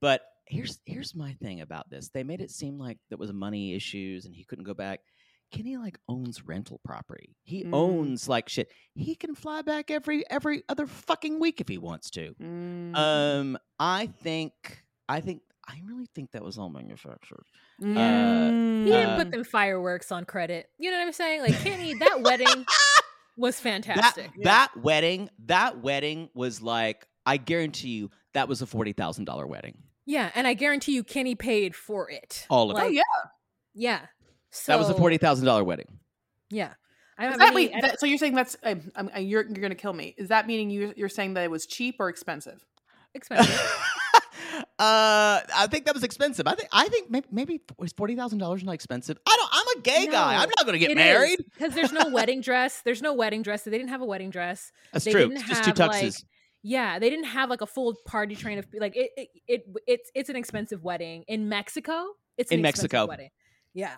[SPEAKER 4] But here's here's my thing about this. They made it seem like there was money issues and he couldn't go back. Kenny like owns rental property. He
[SPEAKER 5] Mm.
[SPEAKER 4] owns like shit. He can fly back every every other fucking week if he wants to.
[SPEAKER 5] Mm.
[SPEAKER 4] Um I think I think I really think that was all manufactured.
[SPEAKER 5] Mm.
[SPEAKER 6] He didn't
[SPEAKER 4] uh,
[SPEAKER 6] put them fireworks on credit. You know what I'm saying? Like Kenny, that wedding [LAUGHS] was
[SPEAKER 4] that
[SPEAKER 6] fantastic.
[SPEAKER 4] that wedding that wedding was like i guarantee you that was a $40000 wedding
[SPEAKER 6] yeah, and I guarantee you Kenny paid for it.
[SPEAKER 4] All of it.
[SPEAKER 5] Oh yeah.
[SPEAKER 6] Yeah. So
[SPEAKER 4] that was a $40000 wedding
[SPEAKER 6] Yeah. I don't
[SPEAKER 5] that,
[SPEAKER 6] have
[SPEAKER 5] wait,
[SPEAKER 6] any- I
[SPEAKER 5] that, so you're saying that's um, um, uh, you're you're going to kill me. Is that meaning you you're saying that it was cheap or expensive?
[SPEAKER 6] expensive. [LAUGHS]
[SPEAKER 4] uh i think that was expensive i think i think maybe, maybe was $40000 not expensive i don't i'm a gay guy i'm not gonna get married
[SPEAKER 6] because there's no [LAUGHS] wedding dress. There's no wedding dress. They didn't have a wedding dress.
[SPEAKER 4] that's
[SPEAKER 6] they
[SPEAKER 4] true
[SPEAKER 6] didn't
[SPEAKER 4] it's just two
[SPEAKER 6] have,
[SPEAKER 4] tuxes
[SPEAKER 6] like, Yeah, they didn't have like a full party train of like it. It, it it's it's an expensive wedding in Mexico. It's an
[SPEAKER 4] In
[SPEAKER 6] expensive
[SPEAKER 4] Mexico.
[SPEAKER 6] Wedding. Yeah.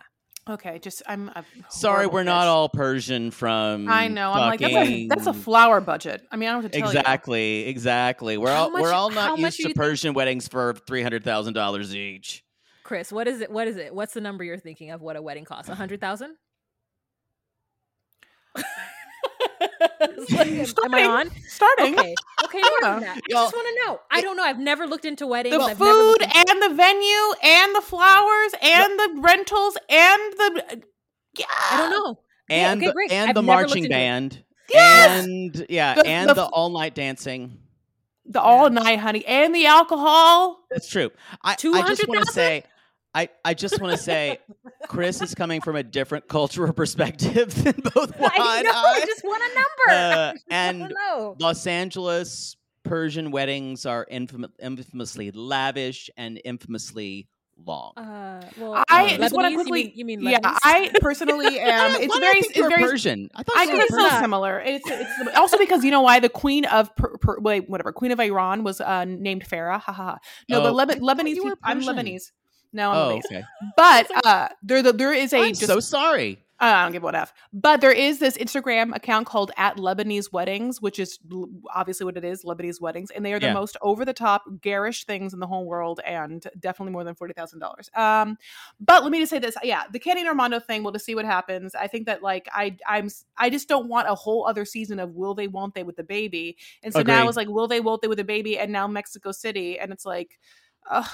[SPEAKER 5] Okay, just I'm a
[SPEAKER 4] sorry we're not all persian from
[SPEAKER 5] I know. I'm like that's a, that's a flower budget. I mean, I don't have to tell you.
[SPEAKER 4] exactly exactly we're
[SPEAKER 6] How
[SPEAKER 4] all we're all not used to
[SPEAKER 6] you think-
[SPEAKER 4] persian weddings for $300000 each
[SPEAKER 6] Chris, what is it? What is it? What's the number you're thinking of? What a wedding costs? A hundred thousand? [LAUGHS] Am I on?
[SPEAKER 5] Starting.
[SPEAKER 6] Okay. Okay. More
[SPEAKER 5] Yeah.
[SPEAKER 6] that. I just want to know. I don't know. I've never looked into weddings.
[SPEAKER 5] The
[SPEAKER 6] I've never
[SPEAKER 5] food
[SPEAKER 6] into-
[SPEAKER 5] and the venue and the flowers and the rentals and the uh, yeah.
[SPEAKER 6] I don't know. Great,
[SPEAKER 4] and
[SPEAKER 6] okay,
[SPEAKER 4] the,
[SPEAKER 6] great.
[SPEAKER 4] and
[SPEAKER 6] I've
[SPEAKER 4] the marching band
[SPEAKER 5] Yes!
[SPEAKER 4] and yeah
[SPEAKER 5] The-
[SPEAKER 4] and
[SPEAKER 5] the
[SPEAKER 4] the, all night dancing
[SPEAKER 5] The all night honey and the alcohol.
[SPEAKER 4] that's true i, I just want to say I, I just want to say Chris is coming from a different cultural perspective [LAUGHS] than both Juan
[SPEAKER 6] I know. I just want a number.
[SPEAKER 4] Uh, [LAUGHS] and. Los Angeles Persian weddings are infam- infamously lavish and infamously long.
[SPEAKER 6] Uh, well,
[SPEAKER 5] I
[SPEAKER 6] uh,
[SPEAKER 5] just want to
[SPEAKER 6] Lebanese?
[SPEAKER 5] quickly.
[SPEAKER 6] You mean, you mean
[SPEAKER 5] yeah, I [LAUGHS] personally am. It's
[SPEAKER 4] did I
[SPEAKER 5] very.
[SPEAKER 4] think
[SPEAKER 5] It's very.
[SPEAKER 4] Persian. I thought
[SPEAKER 5] I
[SPEAKER 4] you
[SPEAKER 5] think it's so similar. It's it's also because you know why the queen of per, per, wait whatever queen of Iran was uh, named Farah. Ha ha ha. No,
[SPEAKER 4] Oh,
[SPEAKER 5] but Leba- Lebanese. People, I'm Lebanese. No, I'm
[SPEAKER 4] Oh, okay. [LAUGHS]
[SPEAKER 5] But uh, there there is a
[SPEAKER 4] I'm
[SPEAKER 5] just,
[SPEAKER 4] so sorry.
[SPEAKER 5] I don't give one F. But there is this Instagram account called at Lebanese Weddings, which is obviously what it is, Lebanese weddings, and they are the
[SPEAKER 4] Yeah.
[SPEAKER 5] most over the top, garish things in the whole world, and definitely more than forty thousand dollars. Um, but let me just say this: yeah, the Kenny and Armando thing. We'll just see what happens. I think that like I I'm I just don't want a whole other season of will they won't they with the baby, and so now it's like will they won't they with the baby, and now Mexico City, and it's like. Uh,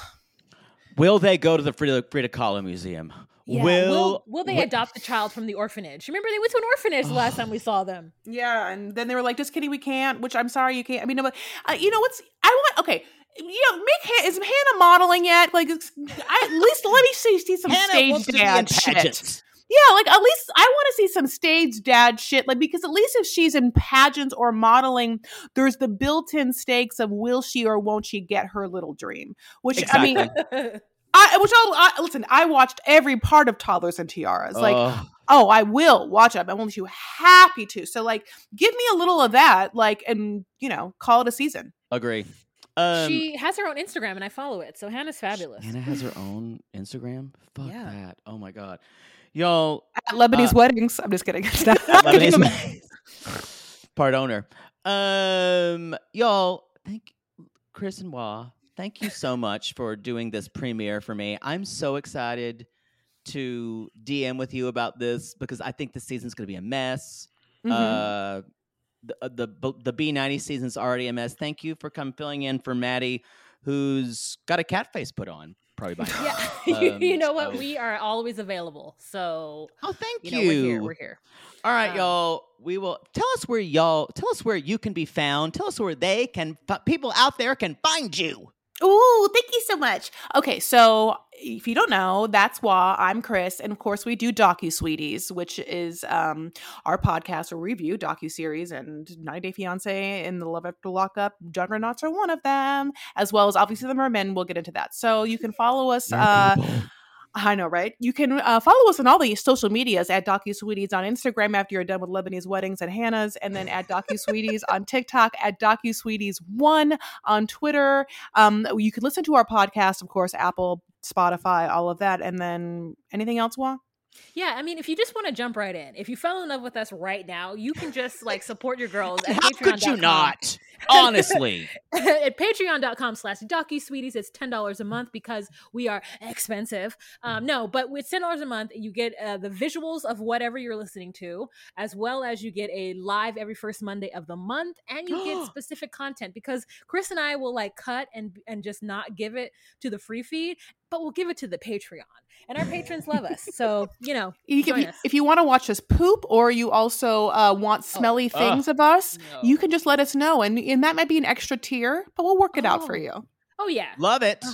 [SPEAKER 4] Will they go to the Frida, Frida Kahlo Museum?
[SPEAKER 6] Yeah.
[SPEAKER 4] Will,
[SPEAKER 6] will will they
[SPEAKER 4] wi-
[SPEAKER 6] adopt the child from the orphanage? Remember they went to an orphanage the last time we [SIGHS] saw them.
[SPEAKER 5] Yeah, and then they were like, "Just kidding, we can't." Which I'm sorry, you can't. I mean, no, but uh, you know what's? I want okay. You know, make Han- is Hannah modeling yet? Like, I, at least let me see, see some
[SPEAKER 4] Hannah
[SPEAKER 5] stage
[SPEAKER 4] wants to be in
[SPEAKER 5] dad shit.
[SPEAKER 4] Pageants.
[SPEAKER 5] Yeah, like at least I want to see some stage dad shit. Like because at least if she's in pageants or modeling, there's the built-in stakes of will she or won't she get her little dream. Which I mean, I, which I'll I, listen. I watched every part of Toddlers and Tiaras. Like,
[SPEAKER 4] Ugh.
[SPEAKER 5] oh, I will watch it. I'm only too happy to. So, like, give me a little of that, like, and you know, call it a season.
[SPEAKER 4] agree. Um,
[SPEAKER 6] she has her own Instagram and I follow it. So Hannah's fabulous.
[SPEAKER 4] Hannah has her own Instagram. Fuck
[SPEAKER 6] Yeah.
[SPEAKER 4] that. Oh my god, y'all.
[SPEAKER 5] At Lebanese
[SPEAKER 4] Uh,
[SPEAKER 5] weddings. I'm just kidding. [LAUGHS] [LAUGHS]
[SPEAKER 4] Lebanese part owner. Um, y'all, thank Chris and Wah. Thank you so [LAUGHS] much for doing this premiere for me. I'm so excited to DM with you about this because I think this season's going to be a mess.
[SPEAKER 5] Mhm.
[SPEAKER 4] Uh, the uh, the the B ninety season's already a mess. Thank you for come filling in for Maddie, who's got a cat face put on probably by now.
[SPEAKER 6] Yeah, you, [LAUGHS] you
[SPEAKER 4] Um,
[SPEAKER 6] know what?
[SPEAKER 4] so-
[SPEAKER 6] We are always available. So
[SPEAKER 4] Oh, thank
[SPEAKER 6] you
[SPEAKER 4] you.
[SPEAKER 6] know we're here. We're here.
[SPEAKER 4] All right,
[SPEAKER 6] Um,
[SPEAKER 4] y'all. We will tell us where y'all tell us where you can be found. Tell us where they can people out there can find you.
[SPEAKER 5] Ooh, thank you so much. Okay, so if you don't know, that's why I'm Chris, and of course we do DocuSweeties, which is um our podcast where we review docu series and 90 Day Fiance and the Love After Lockup. Juggernauts are one of them, as well as obviously the Mermen. We'll get into that. So you can follow us. Uh, I know, right? You can uh, follow us on all the social medias at DocuSweeties on Instagram after you're done with Lebanese weddings and Hannah's, and then at DocuSweeties on TikTok at DocuSweeties One on Twitter. Um, you can listen to our podcast, of course, Apple, Spotify, all of that, and then anything else, Wah?
[SPEAKER 6] Yeah, I mean, if you just want to jump right in, if you fell in love with us right now, you can just like support your girls at
[SPEAKER 4] How could you not? Honestly. [LAUGHS]
[SPEAKER 6] at patreon.com slash docu sweeties it's $10 a month because we are expensive um, no but with $10 a month you get uh, the visuals of whatever you're listening to as well as you get a live every first monday of the month and you get [GASPS] specific content because chris and i will like cut and and just not give it to the free feed but we'll give it to the patreon and our patrons love us [LAUGHS] so you know
[SPEAKER 5] You can,
[SPEAKER 6] join us.
[SPEAKER 5] if you want to watch us poop or you also uh, want smelly
[SPEAKER 4] ugh,
[SPEAKER 5] things of us,
[SPEAKER 6] no.
[SPEAKER 5] you can just let us know. And, and that might be an extra tier, but we'll work it out for
[SPEAKER 6] Oh.
[SPEAKER 5] you.
[SPEAKER 6] oh yeah
[SPEAKER 4] Love it.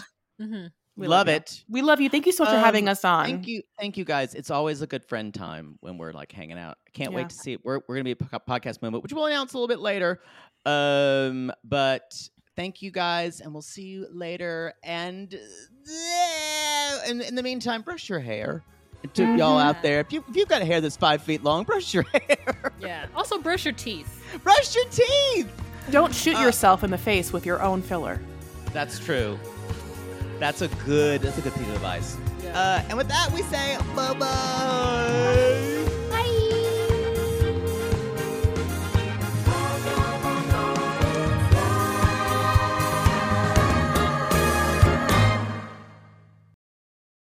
[SPEAKER 6] hmm
[SPEAKER 5] We
[SPEAKER 4] love
[SPEAKER 5] you.
[SPEAKER 4] it.
[SPEAKER 5] We love you. Thank you so much for having
[SPEAKER 4] Um,
[SPEAKER 5] us on.
[SPEAKER 4] Thank you, thank you guys. It's always a good friend time when we're like hanging out. Can't
[SPEAKER 5] Yeah.
[SPEAKER 4] wait to see it. We're we're gonna be a podcast moment, which we'll announce a little bit later. Um, but thank you guys, and we'll see you later. And in, in the meantime, brush your hair. And to y'all
[SPEAKER 6] Mhm.
[SPEAKER 4] out there, if you if you've got hair that's five feet long, brush your [LAUGHS] hair.
[SPEAKER 6] yeah also brush your teeth
[SPEAKER 4] brush your teeth.
[SPEAKER 5] Don't shoot
[SPEAKER 4] Uh,
[SPEAKER 5] yourself in the face with your own filler.
[SPEAKER 4] That's true. That's a good. That's a good piece of advice. Uh, and with that, we say bye bye.